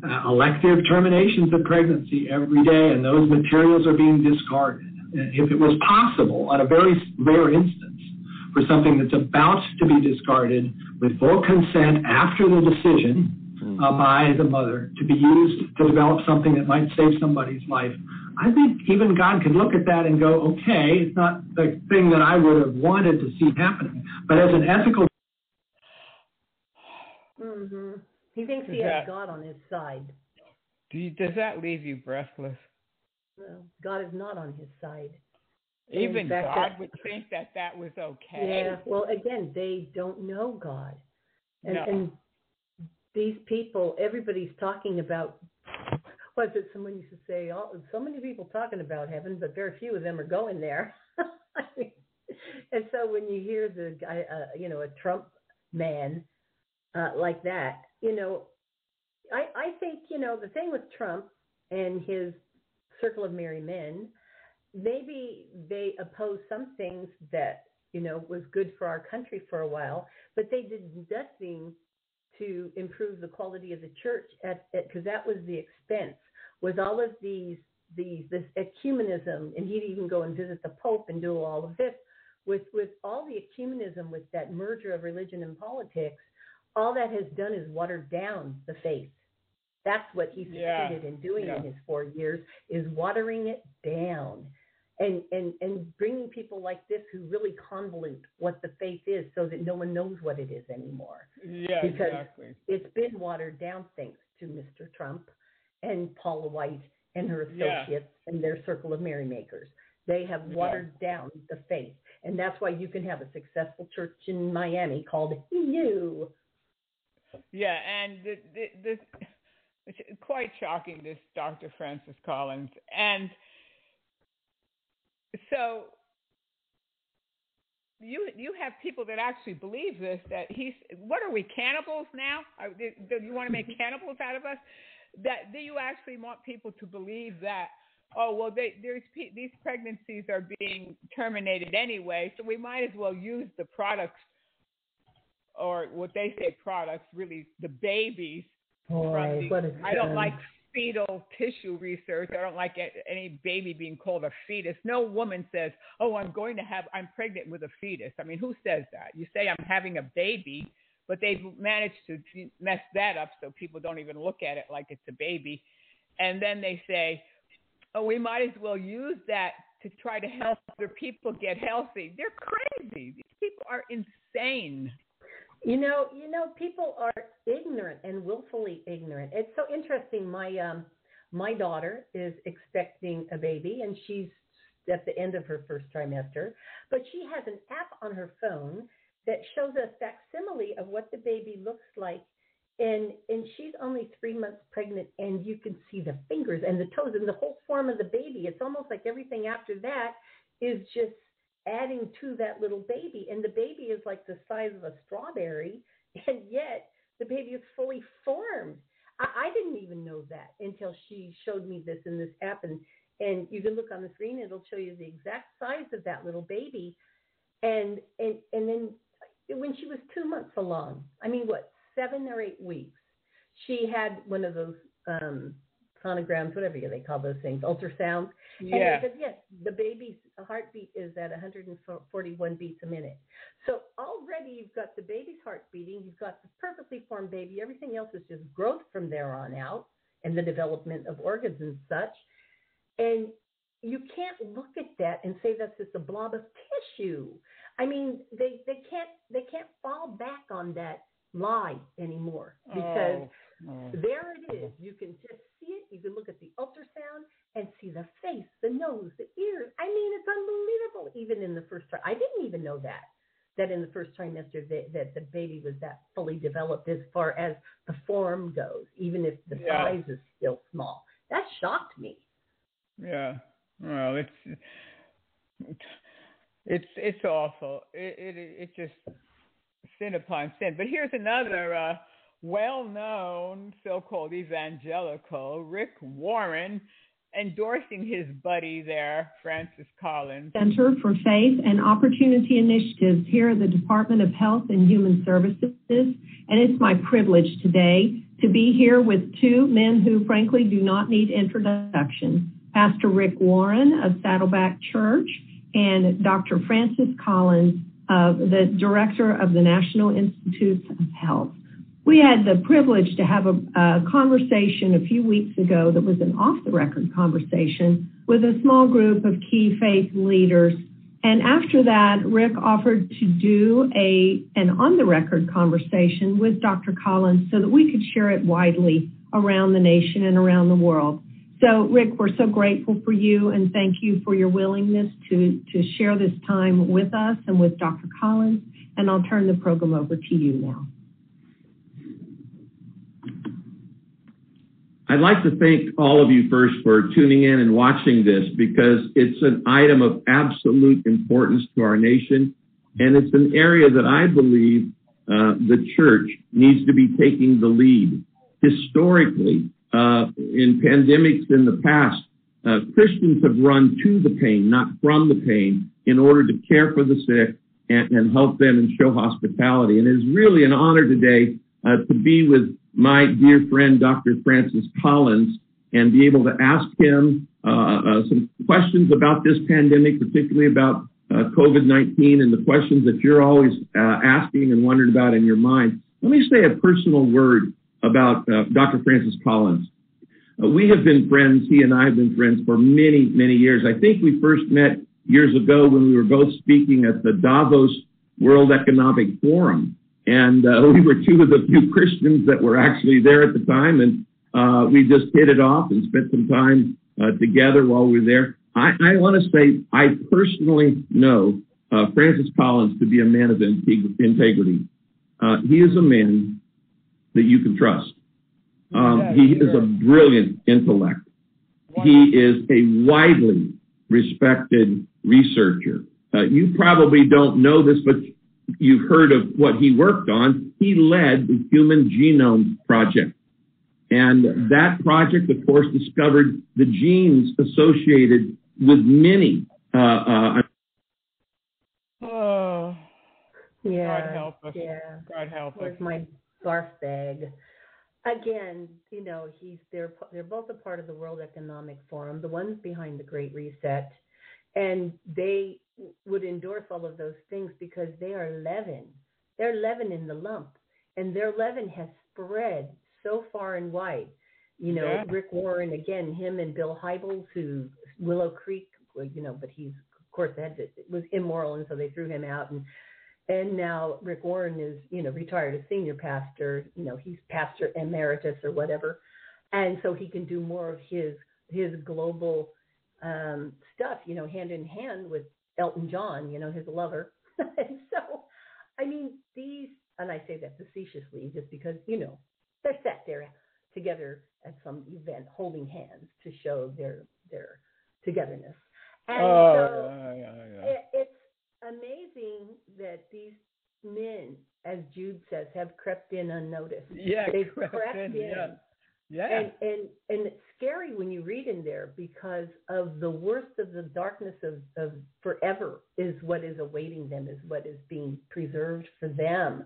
uh, elective terminations of pregnancy every day, and those materials are being discarded. And if it was possible, on a very rare instance, for something that's about to be discarded with full consent after the decision, uh, by the mother to be used to develop something that might save somebody's life. I think even God could look at that and go, okay, it's not the thing that I would have wanted to see happening, but as an ethical. Mm-hmm. He thinks he has God on his side. Do you, does that leave you breathless? No, God is not on his side. Even fact, God that, would think that that was okay. Yeah. Well, again, they don't know God, and, no. and these people, everybody's talking about. Was it someone used to say? Oh, so many people talking about heaven, but very few of them are going there. and so when you hear the guy, uh, you know, a Trump man uh, like that, you know, I I think you know the thing with Trump and his circle of merry men, maybe they oppose some things that you know was good for our country for a while, but they did nothing to improve the quality of the church because that was the expense with all of these these this ecumenism and he'd even go and visit the pope and do all of this with with all the ecumenism with that merger of religion and politics all that has done is watered down the faith that's what he succeeded yeah. in doing yeah. in his four years is watering it down and and and bringing people like this who really convolute what the faith is so that no one knows what it is anymore. Yeah, because exactly. It's been watered down thanks to Mr. Trump and Paula White and her Yeah. associates and their circle of merrymakers. They have Yeah. watered down the faith. And that's why you can have a successful church in Miami called VOUS. Yeah, and the, the, the, it's quite shocking, this Dr. Francis Collins. And so you you have people that actually believe this that he's what are we cannibals now? Are- do you want to make cannibals out of us? That do you actually want people to believe that oh well they there's these pregnancies are being terminated anyway so we might as well use the products or what they say products really the babies Boy, the, I don't like fetal tissue research. I don't like any baby being called a fetus. No woman says, "Oh, I'm going to have I'm pregnant with a fetus." I mean, who says that? You say I'm having a baby, but they've managed to mess that up so people don't even look at it like it's a baby. And then they say, "Oh, we might as well use that to try to help other people get healthy." They're crazy. These people are insane. You know, you know, people are ignorant and willfully ignorant. It's so interesting. My um, my daughter is expecting a baby, and she's at the end of her first trimester. But she has an app on her phone that shows a facsimile of what the baby looks like, and and she's only three months pregnant, and you can see the fingers and the toes and the whole form of the baby. It's almost like everything after that is just adding to that little baby. And the baby is like the size of a strawberry, and yet the baby is fully formed. I, I didn't even know that until she showed me this in this app. And, and you can look on the screen, it'll show you the exact size of that little baby. And, and, and then when she was two months along, I mean, what, seven or eight weeks, she had one of those um, sonograms, whatever they call those things, ultrasounds. Yeah. said, yes, the baby's heartbeat is at 141 beats a minute. So already you've got the baby's heart beating, you've got the perfectly formed baby. Everything else is just growth from there on out and the development of organs and such. And you can't look at that and say that's just a blob of tissue. I mean, they, they can't they can't fall back on that lie anymore because Oh, oh. there it is. You can just see it. You can look at the ultrasound and see the face, the nose, the ears. I mean, it's unbelievable. Even in the first trimester, I didn't even know that that in the first trimester that, that the baby was that fully developed as far as the form goes, even if the Yeah. size is still small. That shocked me. Yeah. Well, it's it's it's awful. It it it just sin upon sin. But here's another uh, well-known so-called evangelical, Rick Warren, endorsing his buddy there, Francis Collins. Center for Faith and Opportunity Initiatives here at the Department of Health and Human Services. And it's my privilege today to be here with two men who, frankly, do not need introduction Pastor Rick Warren of Saddleback Church and Dr. Francis Collins, of the Director of the National Institutes of Health. We had the privilege to have a, a conversation a few weeks ago that was an off the record conversation with a small group of key faith leaders. And after that, Rick offered to do a, an on the record conversation with Dr. Collins so that we could share it widely around the nation and around the world. So, Rick, we're so grateful for you and thank you for your willingness to, to share this time with us and with Dr. Collins. And I'll turn the program over to you now. I'd like to thank all of you first for tuning in and watching this because it's an item of absolute importance to our nation. And it's an area that I believe uh, the church needs to be taking the lead. Historically, uh, in pandemics in the past, uh, Christians have run to the pain, not from the pain, in order to care for the sick and, and help them and show hospitality. And it is really an honor today uh, to be with my dear friend, Dr. Francis Collins, and be able to ask him uh, uh, some questions about this pandemic, particularly about uh, COVID-19 and the questions that you're always uh, asking and wondering about in your mind. Let me say a personal word about Dr. Francis Collins. We have been friends, he and I have been friends for many, many years. I think we first met years ago when we were both speaking at the Davos World Economic Forum. And uh, we were two of the few Christians that were actually there at the time. And uh, we just hit it off and spent some time uh, together while we were there. I, I want to say I personally know uh, Francis Collins to be a man of integ- integrity. Uh, he is a man that you can trust. Um, Yeah, he is a brilliant intellect. He is a widely respected researcher. Uh, you probably don't know this, but you've heard of what he worked on. He led the Human Genome Project. And that project, of course, discovered the genes associated with many uh, uh, Oh, Yeah. God help us. Yeah. God help us. Where's my barf bag? Again, you know, he's they're they're both a part of the World Economic Forum. The one's behind the Great Reset, and they would endorse all of those things because they are leaven. They're leaven in the lump, and their leaven has spread so far and wide. You know, Yeah. Rick Warren again, him and Bill Hybels, who Willow Creek, you know, but he's of course it was immoral, and so they threw him out. And and now Rick Warren is, you know, retired as senior pastor. You know, he's pastor emeritus or whatever, and so he can do more of his his global um, stuff. You know, hand in hand with Elton John. You know, his lover. and so, I mean, these, and I say that facetiously, just because you know they're sat there together at some event holding hands to show their their togetherness. And oh, so yeah, yeah, yeah. it, it's amazing that these men, as Jude says, have crept in unnoticed. Yeah, They've crept crept in, in. Yeah. And, and and it's scary when you read in there because of the worst of the darkness of, of forever is what is awaiting them, is what is being preserved for them.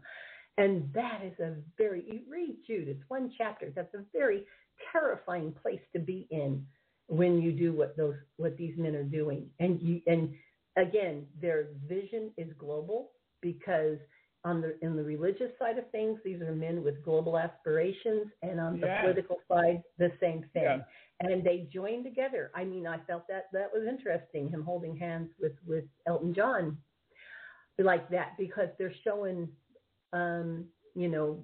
And that is a very you read Jude, it's one chapter. That's a very terrifying place to be in when you do what those what these men are doing. And you and again, their vision is global because on the in the religious side of things, these are men with global aspirations, and on the political side, the same thing. Yeah. And they joined together. I mean, I felt that that was interesting. Him holding hands with with Elton John, like that, because they're showing, um, you know,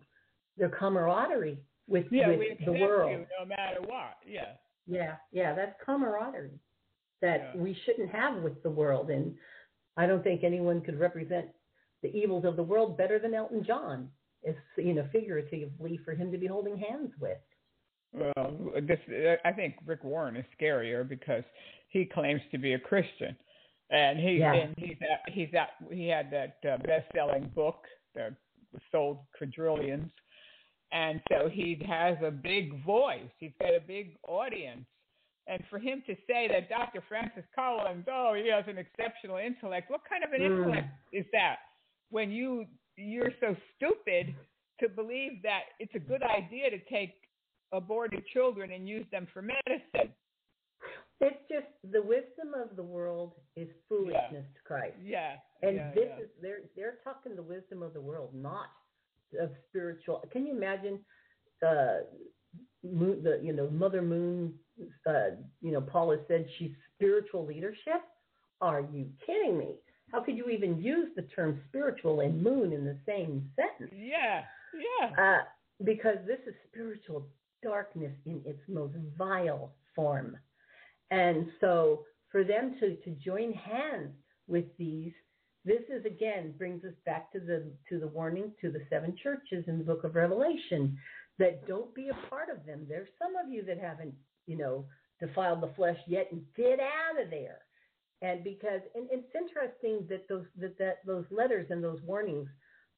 their camaraderie with, yeah, with the world. no matter what. Yeah. Yeah, yeah, that's camaraderie that Yeah. we shouldn't have with the world. And I don't think anyone could represent the evils of the world better than Elton John, is you know, figuratively for him to be holding hands with. Well, this I think Rick Warren is scarier because he claims to be a Christian, and he Yeah. and he's at, he's at, he had that uh, best-selling book that sold quadrillions, and so he has a big voice. He's got a big audience, and for him to say that Dr. Francis Collins, oh, he has an exceptional intellect. What kind of an Mm. intellect is that? When you you're so stupid to believe that it's a good idea to take aborted children and use them for medicine. It's just the wisdom of the world is foolishness to Christ. Yeah. And yeah, this yeah. is they're they're talking the wisdom of the world, not of spiritual. Can you imagine uh, moon, the you know Mother Moon? Uh, you know, Paula said she's spiritual leadership. Are you kidding me? How could you even use the term spiritual and moon in the same sentence? Yeah. Yeah. Uh, because this is spiritual darkness in its most vile form. And so for them to, to join hands with these, this is again brings us back to the to the warning to the seven churches in the book of Revelation that don't be a part of them. There's some of you that haven't, you know, defiled the flesh yet and get out of there. And because and it's interesting that those that, that those letters and those warnings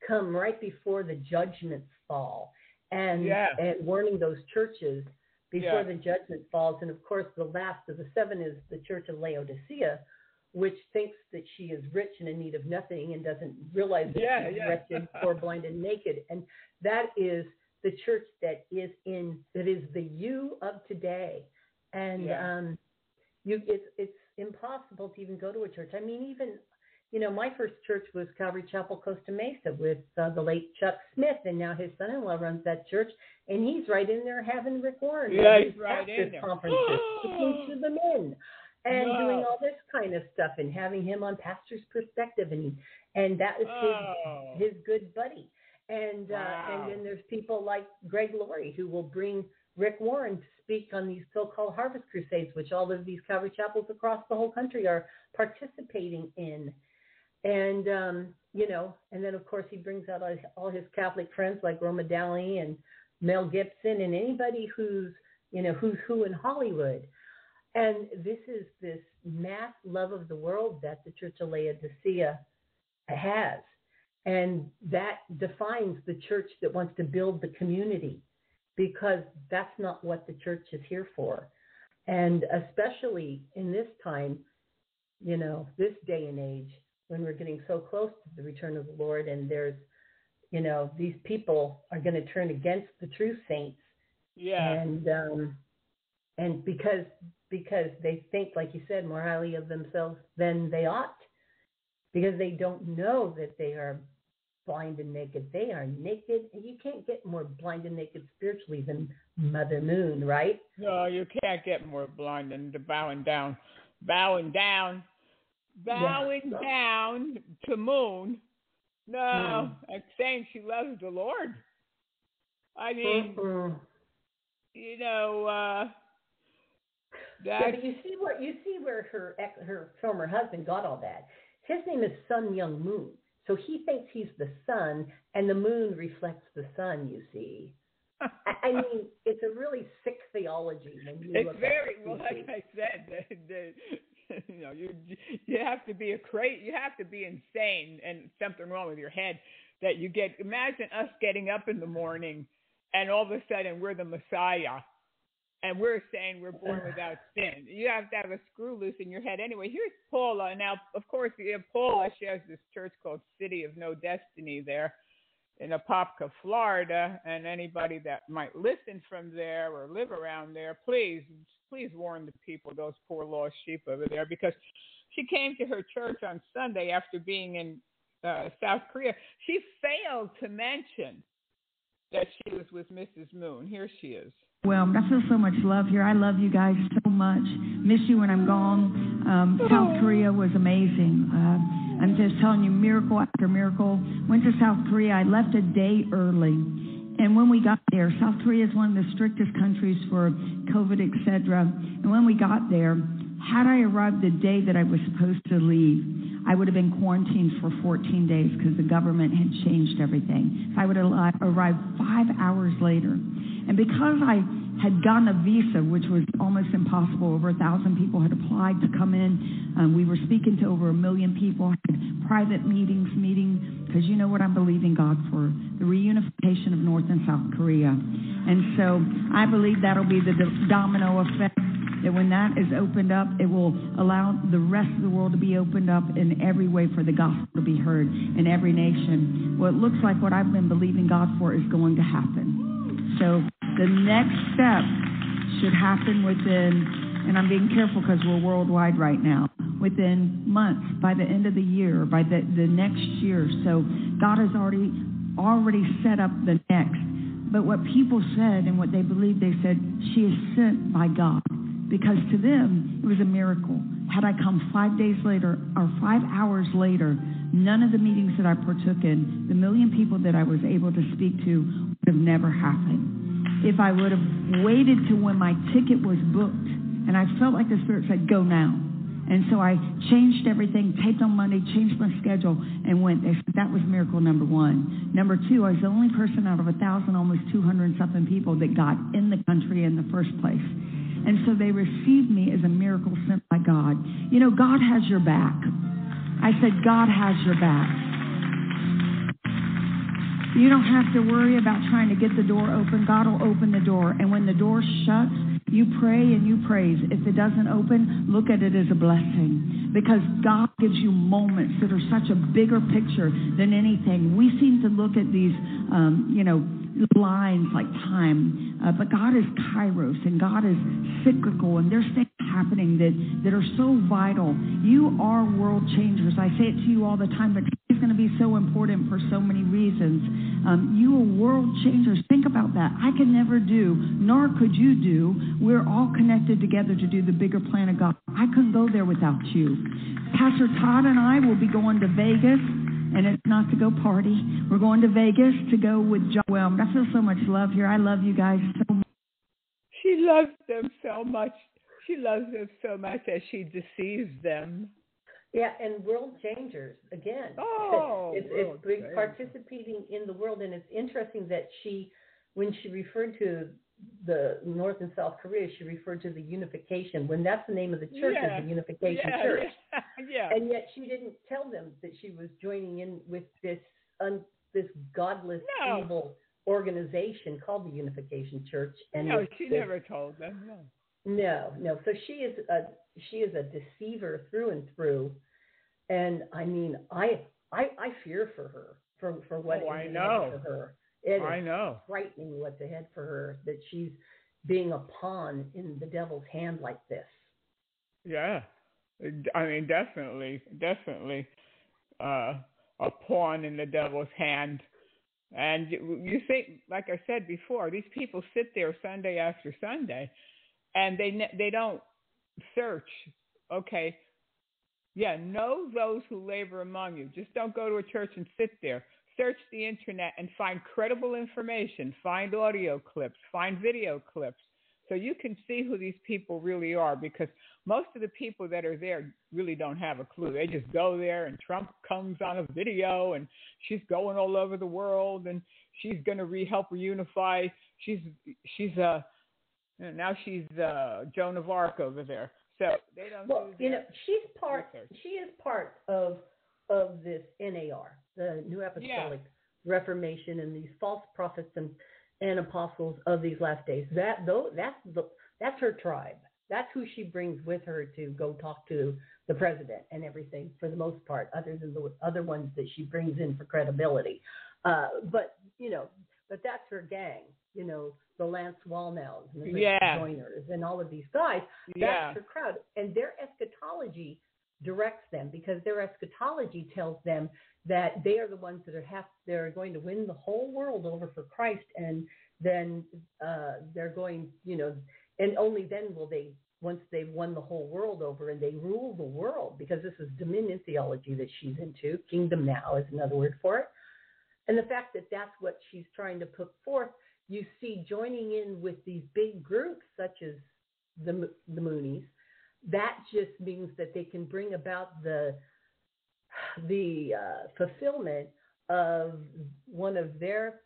come right before the judgments fall and Yeah. and warning those churches before Yeah. the judgment falls. And of course, the last of the seven is the church of Laodicea, which thinks that she is rich and in need of nothing and doesn't realize that Yeah, she's yeah. wretched, poor, blind, and naked. And that is the church that is in that is the you of today. And um, you, it's it's impossible to even go to a church. I mean, even you know, my first church was Calvary Chapel, Costa Mesa, with uh, the late Chuck Smith, and now his son-in-law runs that church, and he's right in there having Rick Warren Yeah, he's right in there. conferences, speaking to the men, and Wow. doing all this kind of stuff, and having him on Pastor's Perspective, and and that was Oh. his his good buddy, and uh, and then there's people like Greg Laurie who will bring Rick Warren to speak on these so-called harvest crusades, which all of these Calvary chapels across the whole country are participating in. And um, you know, and then of course he brings out all his, Catholic friends like Roma Downey and Mel Gibson and anybody who's you know who's who in Hollywood. And this is this mass love of the world that the Church of Laodicea has. And that defines the church that wants to build the community because that's not what the church is here for. And especially in this time, you know, this day and age, when we're getting so close to the return of the Lord and there's, you know, these people are going to turn against the true saints. Yeah. And, um, and because, because they think, like you said, more highly of themselves than they ought because they don't know that they are blind and naked. They are naked, and you can't get more blind and naked spiritually than Mother Moon, right? No, you can't get more blind than the bowing down, bowing down, bowing Yeah. down to Moon. No, Mm. and saying she loves the Lord. I mean, Mm-mm. you know, uh, Yeah, but you see where you see where her ex, her former husband got all that. His name is Sun Myung Moon, so he thinks he's the sun, and the moon reflects the sun. You see, I, mean, it's a really sick theology when you it's very well. Like. I said, the, the, you know, you you have to be a cra- you have to be insane and something wrong with your head that you get. Imagine us getting up in the morning, and all of a sudden we're the Messiah, and we're saying we're born without sin. You have to have a screw loose in your head. Anyway, here's Paula. Now, of course, Paula she has this church called City of No Destiny there in Apopka, Florida, and anybody that might listen from there or live around there, please, please warn the people, those poor lost sheep over there, because she came to her church on Sunday after being in uh, South Korea. She failed to mention that she was with Mrs. Moon. Here she is. Well, I feel so much love here. I love you guys so much. Miss you when I'm gone. Um, South Korea was amazing. Uh, I'm just telling you, miracle after miracle. Went to South Korea. I left a day early. And when we got there, South Korea is one of the strictest countries for COVID, etc. And when we got there, had I arrived the day that I was supposed to leave, I would have been quarantined for 14 days because the government had changed everything. I would have arrived five hours later. And because I had gotten a visa, which was almost impossible, over a thousand people had applied to come in. Um, we were speaking to over a million people, had private meetings, meeting, because you know what I'm believing God for the reunification of North and South Korea. And so I believe that'll be the do- domino effect that when that is opened up, it will allow the rest of the world to be opened up in every way for the gospel to be heard in every nation. Well, it looks like what I've been believing God for is going to happen. So the next step should happen within, and I'm being careful because we're worldwide right now, within months, by the end of the year, by the, the next year. So God has already already set up the next. But what people said and what they believed, they said, she is sent by God. Because to them, it was a miracle. Had I come five days later or five hours later, none of the meetings that I partook in, the million people that I was able to speak to, would have never happened. If I would have waited to when my ticket was booked, and I felt like the Spirit said, go now. And so I changed everything, taped on Monday, changed my schedule, and went. Said that was miracle number one. Number two, I was the only person out of a thousand, almost 200 something people that got in the country in the first place. And so they received me as a miracle sent by God. You know, God has your back. I said, God has your back. You don't have to worry about trying to get the door open. God will open the door. And when the door shuts, you pray and you praise. If it doesn't open, look at it as a blessing. Because God gives you moments that are such a bigger picture than anything. We seem to look at these, um, you know, lines like time, uh, but God is kairos and God is cyclical, and there's things happening that, that are so vital. You are world changers. I say it to you all the time, but it's going to be so important for so many reasons. Um, you are world changers. Think about that. I can never do, nor could you do. We're all connected together to do the bigger plan of God. I couldn't go there without you. Pastor Todd and I will be going to Vegas and it's not to go party. We're going to Vegas to go with John Well. I feel so much love here. I love you guys so much. she loves them so much. She loves them so much that she deceives them. Yeah, and world changers again. Oh, it's, it's big participating in the world, and it's interesting that she, when she referred to the North and South Korea, she referred to the unification. When that's the name of the church, Yeah. is the Unification yeah, Church, Yeah, yeah. and yet she didn't tell them that she was joining in with this un, this godless, No. evil organization called the Unification Church. And no, she this- never told them. No. no, no. So she is a she is a deceiver through and through, and I mean, I I, I fear for her for for what Oh, I know. for her. It I is know. frightening what's ahead for her that she's being a pawn in the devil's hand like this. Yeah, I mean, definitely, definitely, uh, a pawn in the devil's hand. And you you think, like I said before, these people sit there Sunday after Sunday, and they ne- they don't search. Okay, yeah, know those who labor among you. Just don't go to a church and sit there. Search the internet and find credible information. Find audio clips. Find video clips. So you can see who these people really are because most of the people that are there really don't have a clue. They just go there and Trump comes on a video and she's going all over the world and she's going to re- help reunify. She's she's uh now she's uh Joan of Arc over there. So they don't Well, do you know, she's part. research. She is part of of this NAR, the New Apostolic Reformation, and these false prophets and and apostles of these last days. That though that's the that's her tribe. That's who she brings with her to go talk to the president and everything for the most part, other than the other ones that she brings in for credibility. Uh, but you know, but that's her gang. You know, the Lance Wallnaus and the Yeah. Joyners and all of these guys. Yeah. That's her crowd, and their eschatology directs them because their eschatology tells them that they are the ones that are have they're going to win the whole world over for Christ, and then uh, they're going, you know, and only then will they once they've won the whole world over and they rule the world because this is dominion theology that she's into. Kingdom now is another word for it, and the fact that that's what she's trying to put forth. You see, joining in with these big groups such as the the Moonies, that just means that they can bring about the the uh, fulfillment of one of their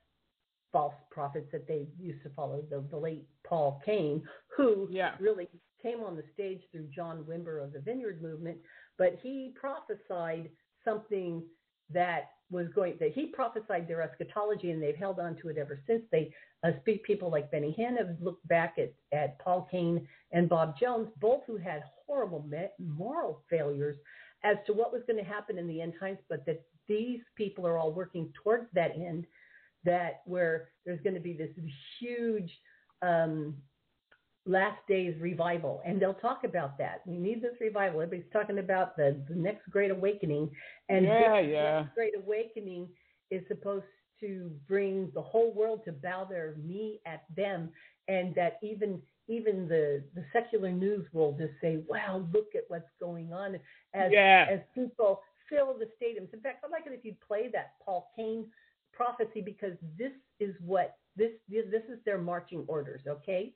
false prophets that they used to follow, the, the late Paul Cain, who Yeah. really came on the stage through John Wimber of the Vineyard Movement, but he prophesied something that was going that he prophesied their eschatology and they've held on to it ever since. They uh, speak people like Benny Hinn have looked back at, at Paul Cain and Bob Jones, both who had horrible me- moral failures as to what was going to happen in the end times, but that these people are all working towards that end, that where there's going to be this huge um, last days revival, and they'll talk about that. We need this revival. Everybody's talking about the, the next great awakening, and Yeah, this yeah. next great awakening is supposed to bring the whole world to bow their knee at them, and that even even the the secular news will just say, "Wow, look at what's going on," as Yeah. as people fill the stadiums. In fact, I'd like it if you'd play that Paul Cain prophecy because this is what this this is their marching orders. Okay,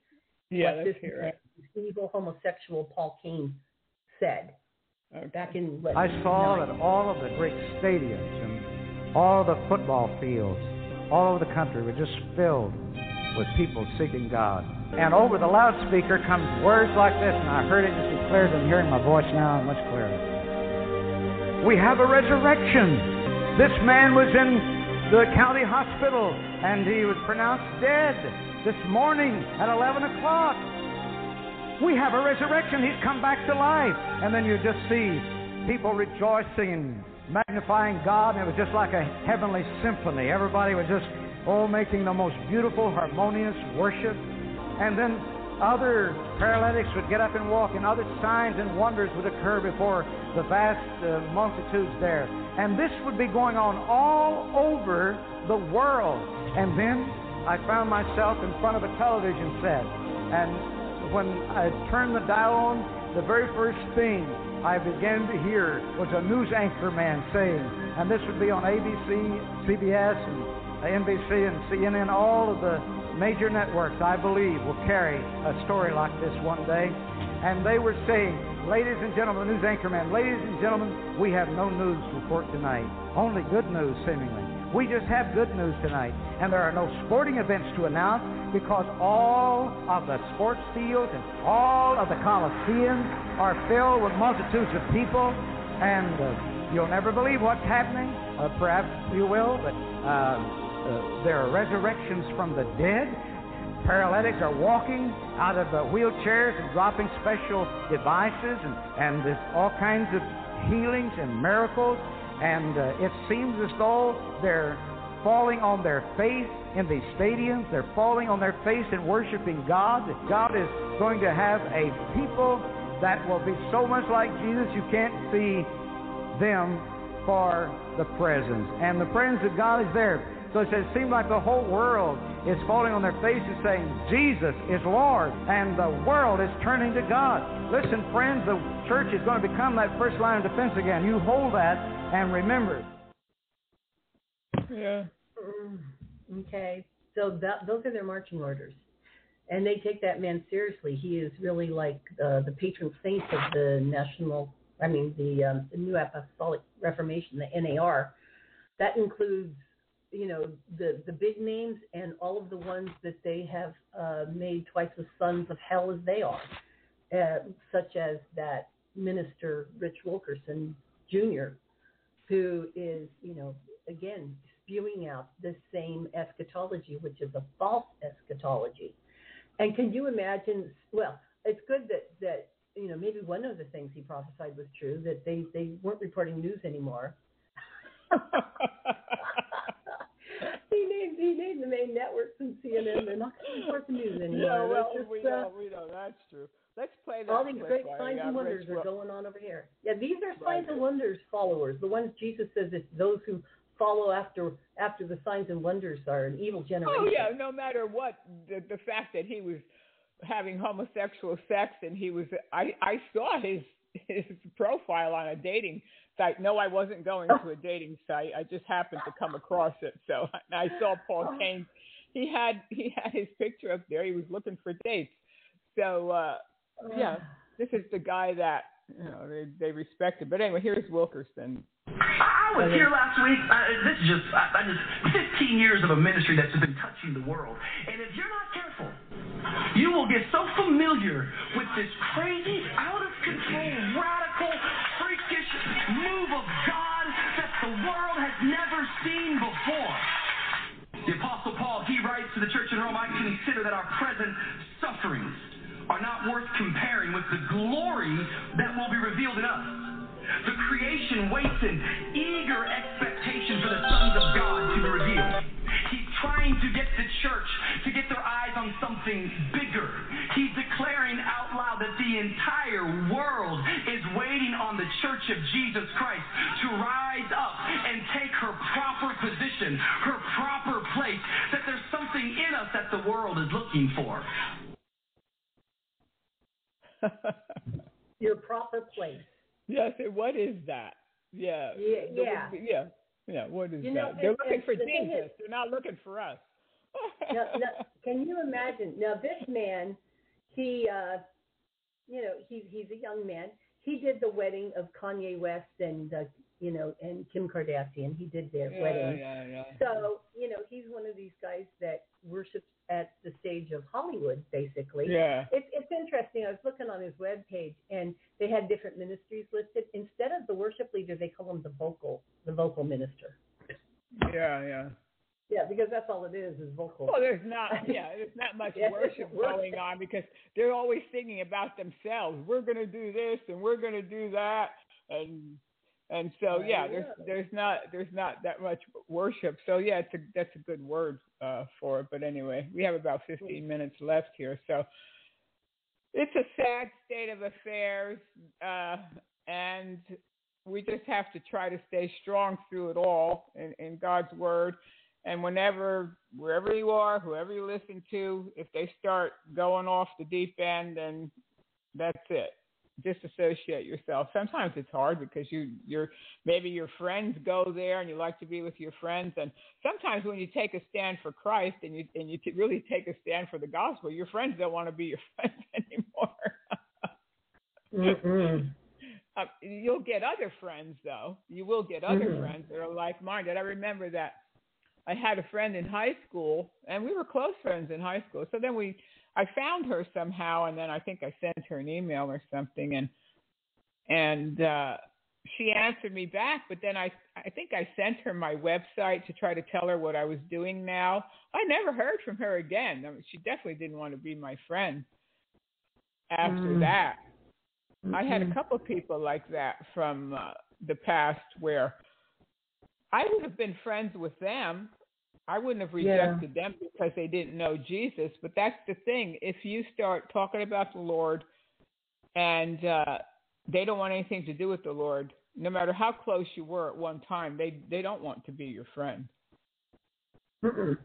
Yeah, what let's this hear it. evil homosexual Paul Cain said Okay. back in what, I saw 89. that all of the great stadiums and all the football fields all over the country were just filled with people seeking God. And over the loudspeaker comes words like this, and I heard it just as clear I'm hearing my voice now, much clearer. We have a resurrection. This man was in the county hospital, and he was pronounced dead this morning at 11 o'clock. We have a resurrection. He's come back to life. And then you just see people rejoicing, magnifying God, and it was just like a heavenly symphony. Everybody was just, oh, making the most beautiful, harmonious worship. And then other paralytics would get up and walk, and other signs and wonders would occur before the vast uh, multitudes there. And this would be going on all over the world. And then I found myself in front of a television set. And when I turned the dial on, the very first thing I began to hear was a news anchor man saying, and this would be on ABC, CBS, and NBC, and CNN, all of the major networks, I believe, will carry a story like this one day. And they were saying, ladies and gentlemen, news anchorman, ladies and gentlemen, we have no news to report tonight. Only good news, seemingly. We just have good news tonight. And there are no sporting events to announce because all of the sports fields and all of the coliseums are filled with multitudes of people. And uh, you'll never believe what's happening. Uh, perhaps you will, but uh, uh there are resurrections from the dead. Paralytics are walking out of the wheelchairs and dropping special devices, and, and there's all kinds of healings and miracles. And uh, it seems as though they're falling on their face in these stadiums. They're falling on their face and worshiping God. God is going to have a people that will be so much like Jesus you can't see them for the presence. And the presence of God is there. So it seems like the whole world is falling on their faces saying, Jesus is Lord, and the world is turning to God. Listen, friends, the church is going to become that first line of defense again. You hold that and remember. Yeah. Okay. So that, those are their marching orders. And they take that man seriously. He is really like uh, the patron saint of the national, I mean, the, um, the New Apostolic Reformation, the NAR. That includes you know the the big names and all of the ones that they have uh, made twice as sons of hell as they are, uh, such as that minister Rich Wilkerson Jr., who is you know again spewing out the same eschatology, which is a false eschatology. And can you imagine? Well, it's good that that you know maybe one of the things he prophesied was true that they they weren't reporting news anymore. he named he named the main networks and CNN. They're not going to report the news anymore. Yeah, well, just, we uh, know, we know that's true. Let's play that. All these great signs and wonders are going on over here. Yeah, these are signs Right. and wonders followers. The ones Jesus says it's those who follow after after the signs and wonders are an evil generation. Oh yeah, no matter what, the the fact that he was having homosexual sex and he was, I I saw his his profile on a dating site. No, I wasn't going to a dating site. I just happened to come across it. So I saw Paul Cain. He had he had his picture up there. He was looking for dates. So uh yeah, this is the guy that you know they they respected. But anyway, here's Wilkerson. I was here last week. Uh, this is just, I, I just 15 years of a ministry that's been touching the world. And if you're not careful, you will get so familiar with this crazy, out of control, radical, freakish move of God that the world has never seen before. The Apostle Paul, he writes to the church in Rome, I consider that our present sufferings are not worth comparing with the glory that will be revealed in us. The creation waits in eager expectation for the sons of God to be revealed. He's trying to get the church to get their eyes on something bigger. He's declaring out loud that the entire world is waiting on the church of Jesus Christ to rise up and take her proper position, her proper place, that there's something in us that the world is looking for. Your proper place. Yes, and what is that? Yeah. Yeah, There yeah. yeah. Yeah. What is You know, that? They're and- looking and for the Jesus. is- They're not looking for us. now, now, can you imagine? Now, this man, he, uh, you know, he's he's a young man. He did the wedding of Kanye West and uh, you know and Kim Kardashian. He did their Yeah, wedding. yeah, yeah. So you know, he's one of these guys that worships at the stage of Hollywood, basically. Yeah. It's it's interesting. I was looking on his web page, and they had different ministries listed. Instead of the worship leader, they call him the vocal, the vocal minister. Yeah, yeah. Yeah, because that's all it is, is vocal. Well, there's not, yeah, there's not much Yeah, worship going on because they're always thinking about themselves. We're going to do this and we're going to do that, and and so yeah, there's there's not there's not that much worship. So yeah, it's a that's a good word uh, for it. But anyway, we have about 15 minutes left here, so it's a sad state of affairs, uh, and we just have to try to stay strong through it all in, in God's word. And whenever, wherever you are, whoever you listen to, if they start going off the deep end, then that's it. disassociate yourself. Sometimes it's hard because you you're maybe your friends go there and you like to be with your friends and sometimes when you take a stand for Christ and you and you really take a stand for the gospel, your friends don't want to be your friends anymore. uh, you'll get other friends though. You will get other mm-hmm. friends that are like-minded. I remember that I had a friend in high school and we were close friends in high school. So then we I found her somehow, and then I think I sent her an email or something, and and uh, she answered me back. But then I I think I sent her my website to try to tell her what I was doing now. I never heard from her again. I mean, she definitely didn't want to be my friend after mm. that. Mm-hmm. I had a couple of people like that from uh, the past where I would have been friends with them, I wouldn't have rejected yeah. them because they didn't know Jesus. But that's the thing. If you start talking about the Lord and uh, they don't want anything to do with the Lord, no matter how close you were at one time, they they don't want to be your friend.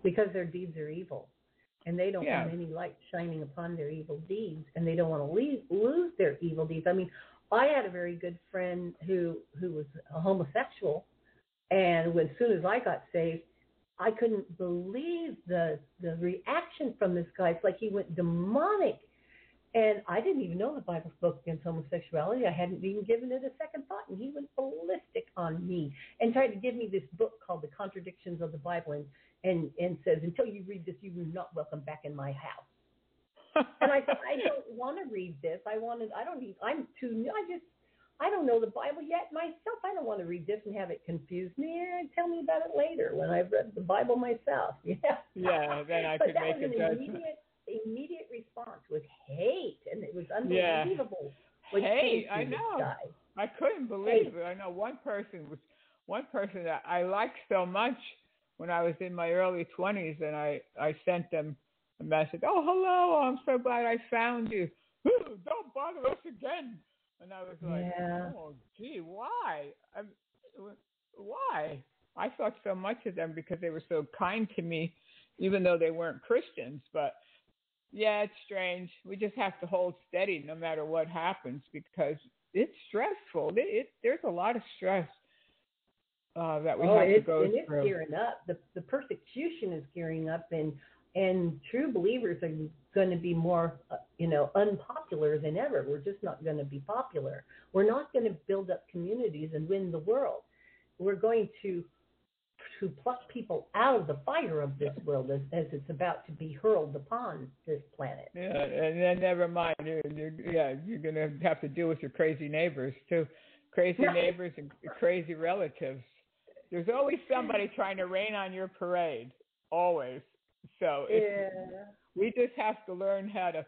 Because their deeds are evil, and they don't yeah. want any light shining upon their evil deeds, and they don't want to leave, lose their evil deeds. I mean, I had a very good friend who who was a homosexual, and when, as soon as I got saved, I couldn't believe the the reaction from this guy. It's like he went demonic. And I didn't even know the Bible spoke against homosexuality. I hadn't even given it a second thought. And he went ballistic on me and tried to give me this book called The Contradictions of the Bible and, and, and says, until you read this, you are not welcome back in my house. and I said, I don't want to read this. I wanted, I don't need, I'm too new. I just, I don't know the Bible yet myself. I don't want to read this and have it confuse me. Eh, tell me about it later when I've read the Bible myself. Yeah. Yeah, then I could make a judgment. Immediate, immediate response was hate, and it was unbelievable. Yeah. Hate, I know. I couldn't believe hate. it. I know one person was one person that I liked so much when I was in my early twenties, and I I sent them a message. Oh, hello! I'm so glad I found you. Don't bother us again. And I was like, yeah. oh, gee, why? I'm, why? I thought so much of them because they were so kind to me, even though they weren't Christians. But yeah, it's strange. We just have to hold steady no matter what happens because it's stressful. It, it there's a lot of stress uh, that we oh, have to go and through. it's gearing up. The the persecution is gearing up, and and true believers are going to be more, uh, you know, unpopular than ever. We're just not going to be popular. We're not going to build up communities and win the world. We're going to to pluck people out of the fire of this world as, as it's about to be hurled upon this planet. Yeah, and then never mind. You're, you're, yeah, you're going to have to deal with your crazy neighbors too, crazy neighbors and crazy relatives. There's always somebody trying to rain on your parade. Always. So yeah. we just have to learn how to.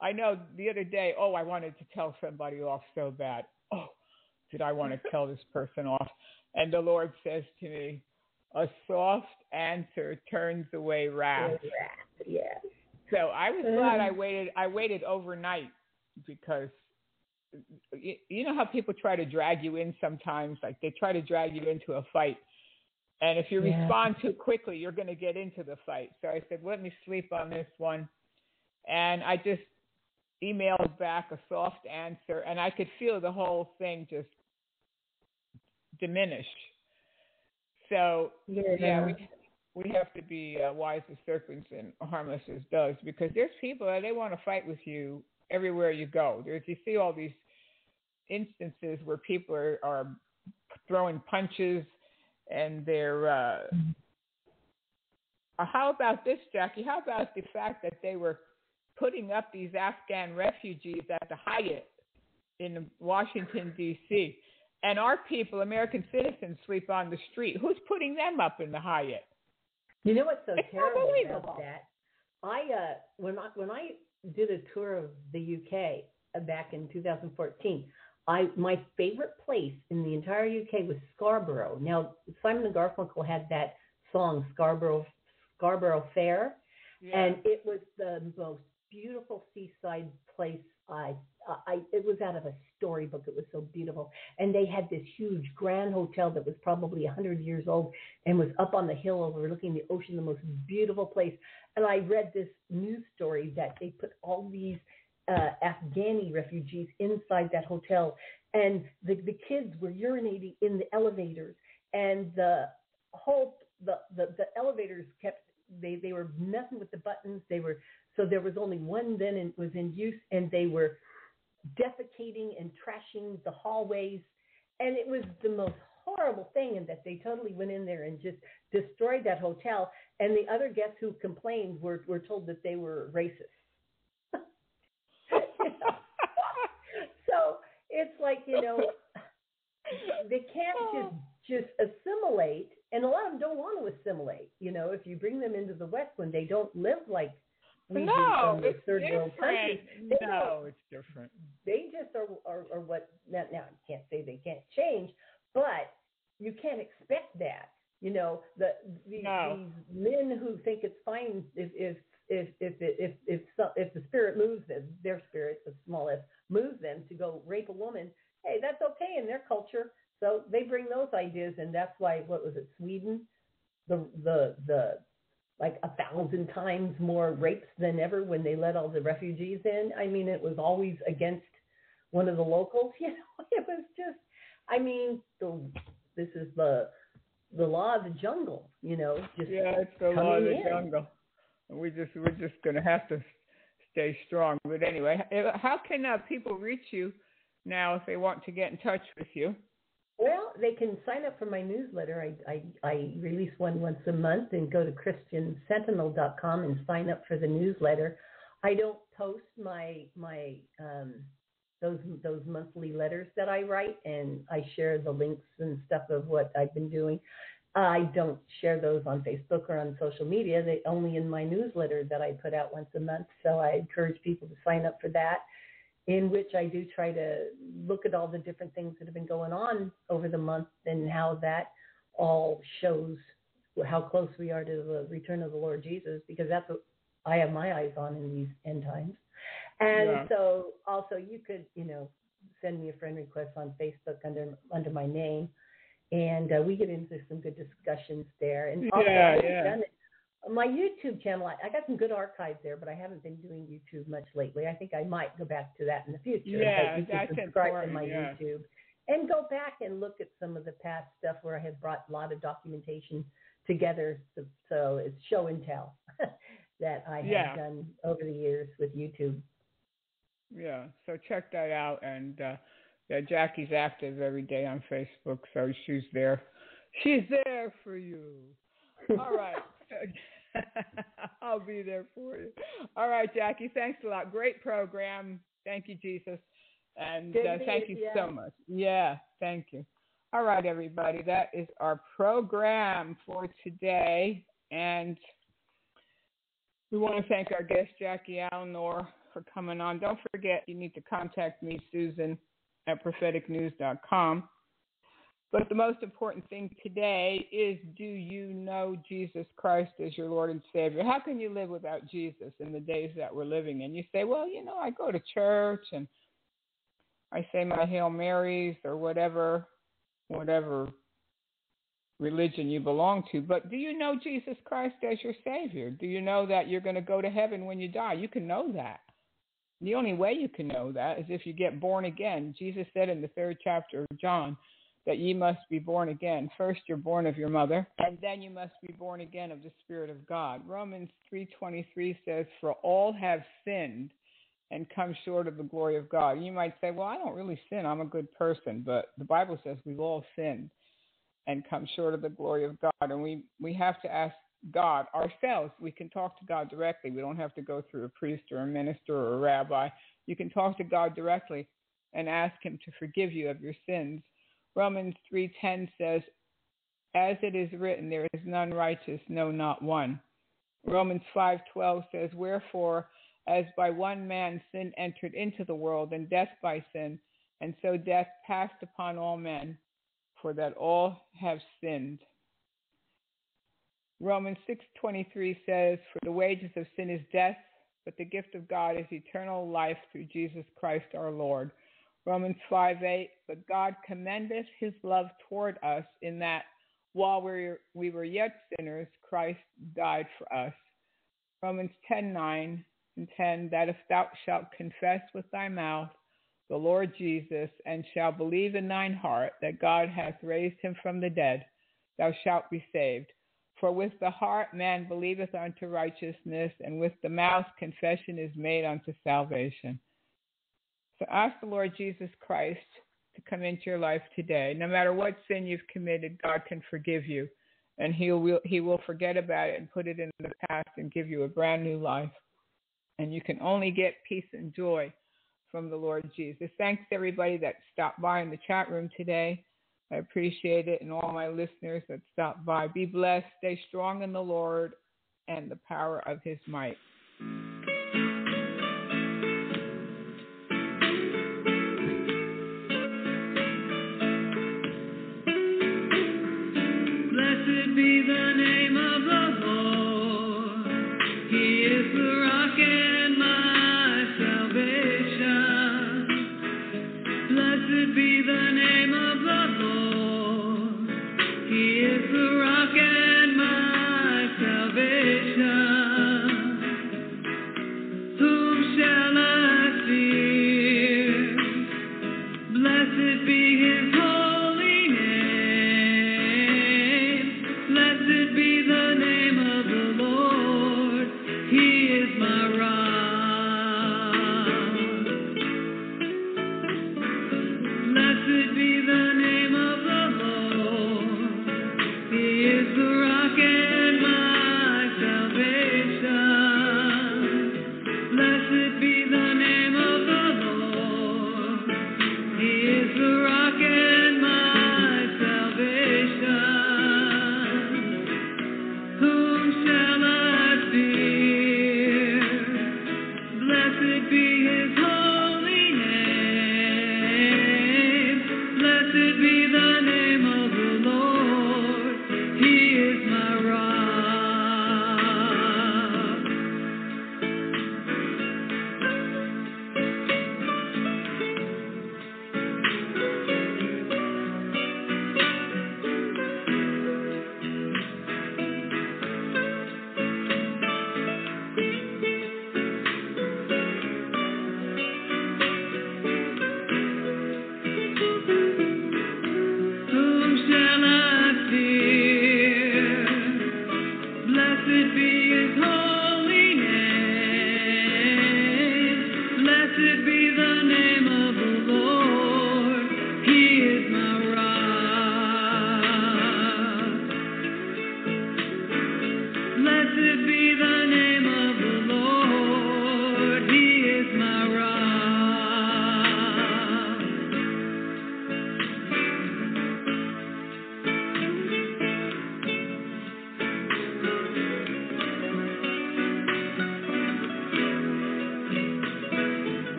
I know the other day, oh, I wanted to tell somebody off so bad. Oh, did I want to tell this person off? And the Lord says to me, a soft answer turns away wrath. Yeah. So I was glad I mm-hmm. waited. I waited overnight because you know how people try to drag you in sometimes. Like they try to drag you into a fight and if you yeah. respond too quickly, you're going to get into the fight. So I said, let me sleep on this one. And I just emailed back a soft answer, and I could feel the whole thing just diminish. So, yeah, yeah we, we have to be uh, wise as serpents and harmless as doves because there's people that they want to fight with you everywhere you go. There's you see all these instances where people are, are throwing punches and they're. Uh, how about this, Jackie? How about the fact that they were putting up these Afghan refugees at the Hyatt in Washington D.C. and our people, American citizens, sleep on the street. Who's putting them up in the Hyatt? You know what's so it's terrible about that? I uh, when I when I did a tour of the UK uh, back in 2014, I my favorite place in the entire UK was Scarborough. Now Simon and Garfunkel had that song Scarborough Scarborough Fair, yeah. and it was the most beautiful seaside place. I I it was out of a storybook. It was so beautiful, and they had this huge grand hotel that was probably a hundred years old and was up on the hill overlooking the ocean, the most beautiful place. And I read this news story that they put all these uh, Afghani refugees inside that hotel, and the the kids were urinating in the elevators, and the whole the the, the elevators kept they they were messing with the buttons. They were so there was only one then and was in use, and they were defecating and trashing the hallways, and it was the most horrible thing. And that they totally went in there and just destroyed that hotel. And the other guests who complained were were told that they were racist. So it's like you know they can't oh. just just assimilate and a lot of them don't want to assimilate you know if you bring them into the west when they don't live like we no, do in the it's third world countries they No, it's different. they just are, are, are what now, now I can't say they can't change, but you can't expect that. You know, the these, No. these men who think it's fine if if if if if if, if, so- if the spirit moves them, their spirit, the small s, moves them to go rape a woman. Hey, that's okay in their culture. So they bring those ideas, and that's why what was it, Sweden, the the the like a thousand times more rapes than ever when they let all the refugees in. I mean, it was always against one of the locals. You know, it was just. I mean, the this is the the law of the jungle. You know, just Yeah, it's the law of the in. jungle. We just we're just gonna have to stay strong. But anyway, how can uh, people reach you now if they want to get in touch with you? Well, they can sign up for my newsletter. I, I, I release one once a month and go to christiansentinel.com and sign up for the newsletter. I don't post my my um, those those monthly letters that I write, and I share the links and stuff of what I've been doing. I don't share those on Facebook or on social media. They only in my newsletter that I put out once a month. So I encourage people to sign up for that in which I do try to look at all the different things that have been going on over the month and how that all shows how close we are to the return of the Lord Jesus, because that's what I have my eyes on in these end times. And Yeah. so also you could, you know, send me a friend request on Facebook under under my name, and uh, we get into some good discussions there. And also, Yeah, yeah. done it- my YouTube channel, I, I got some good archives there, but I haven't been doing YouTube much lately. I think I might go back to that in the future. Yeah, you can subscribe to my yeah. YouTube and go back and look at some of the past stuff where I have brought a lot of documentation together. So, so it's show and tell that I have Yeah. done over the years with YouTube. Yeah, so check that out. And uh, yeah, Jackie's active every day on Facebook, so she's there. She's there for you. All right. I'll be there for you. All right, Jackie. Thanks a lot. Great program. Thank you, Jesus. And uh, thank you ya. so much. Yeah, thank you. All right, everybody. That is our program for today. And we want to thank our guest, Jackie Alnor, for coming on. Don't forget, you need to contact me, Susan, at propheticnews.com. But the most important thing today is do you know Jesus Christ as your Lord and Savior? How can you live without Jesus in the days that we're living in? You say, well, you know, I go to church and I say my Hail Marys or whatever, whatever religion you belong to. But do you know Jesus Christ as your Savior? Do you know that you're going to go to heaven when you die? You can know that. The only way you can know that is if you get born again. Jesus said in the third chapter of John that ye must be born again. First you're born of your mother, and then you must be born again of the Spirit of God. Romans 3:23 says, "For all have sinned and come short of the glory of God." You might say, "Well, I don't really sin. I'm a good person." But the Bible says we've all sinned and come short of the glory of God, and we we have to ask God ourselves. We can talk to God directly. We don't have to go through a priest or a minister or a rabbi. You can talk to God directly and ask him to forgive you of your sins. Romans 3:10 says, "As it is written, there is none righteous, no not one." Romans 5:12 says, "Wherefore as by one man sin entered into the world and death by sin, and so death passed upon all men, for that all have sinned." Romans 6:23 says, "For the wages of sin is death, but the gift of God is eternal life through Jesus Christ our Lord." Romans 5:8, "But God commendeth his love toward us in that while we were, we were yet sinners, Christ died for us." Romans 10:9, and 10 that if thou shalt confess with thy mouth the Lord Jesus, and shalt believe in thine heart that God hath raised him from the dead, thou shalt be saved. For with the heart man believeth unto righteousness, and with the mouth confession is made unto salvation. So ask the Lord Jesus Christ to come into your life today. No matter what sin you've committed, God can forgive you, and He will He will forget about it and put it in the past and give you a brand new life. And you can only get peace and joy from the Lord Jesus. Thanks everybody that stopped by in the chat room today. I appreciate it, and all my listeners that stopped by. Be blessed, stay strong in the Lord and the power of His might. Be his holy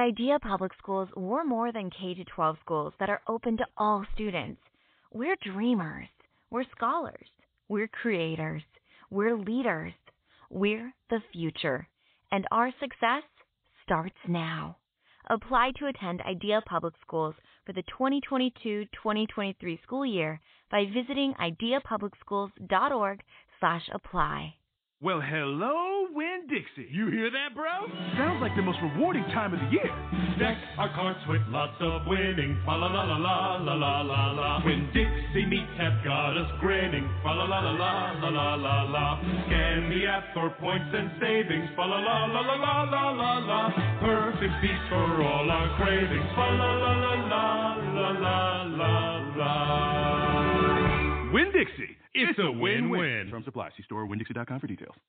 At Idea Public Schools, we're more than K 12 schools that are open to all students. We're dreamers. We're scholars. We're creators. We're leaders. We're the future. And our success starts now. Apply to attend Idea Public Schools for the 2022-2023 school year by visiting ideapublicschools.org/apply. Well, hello, Winn Dixie. You hear that, bro? Sounds like the most rewarding time of the year. Deck our carts with lots of winning. Fa la la la la la la la la. Winn Dixie meets have got us grinning. Fa la la la la la la la la. Scan the app for points and savings. Fa la la la la la la la la. Perfect feast for all our cravings. Fa la la la la la la la la. Winn Dixie. It's, a win-win. Terms apply. See store or for details.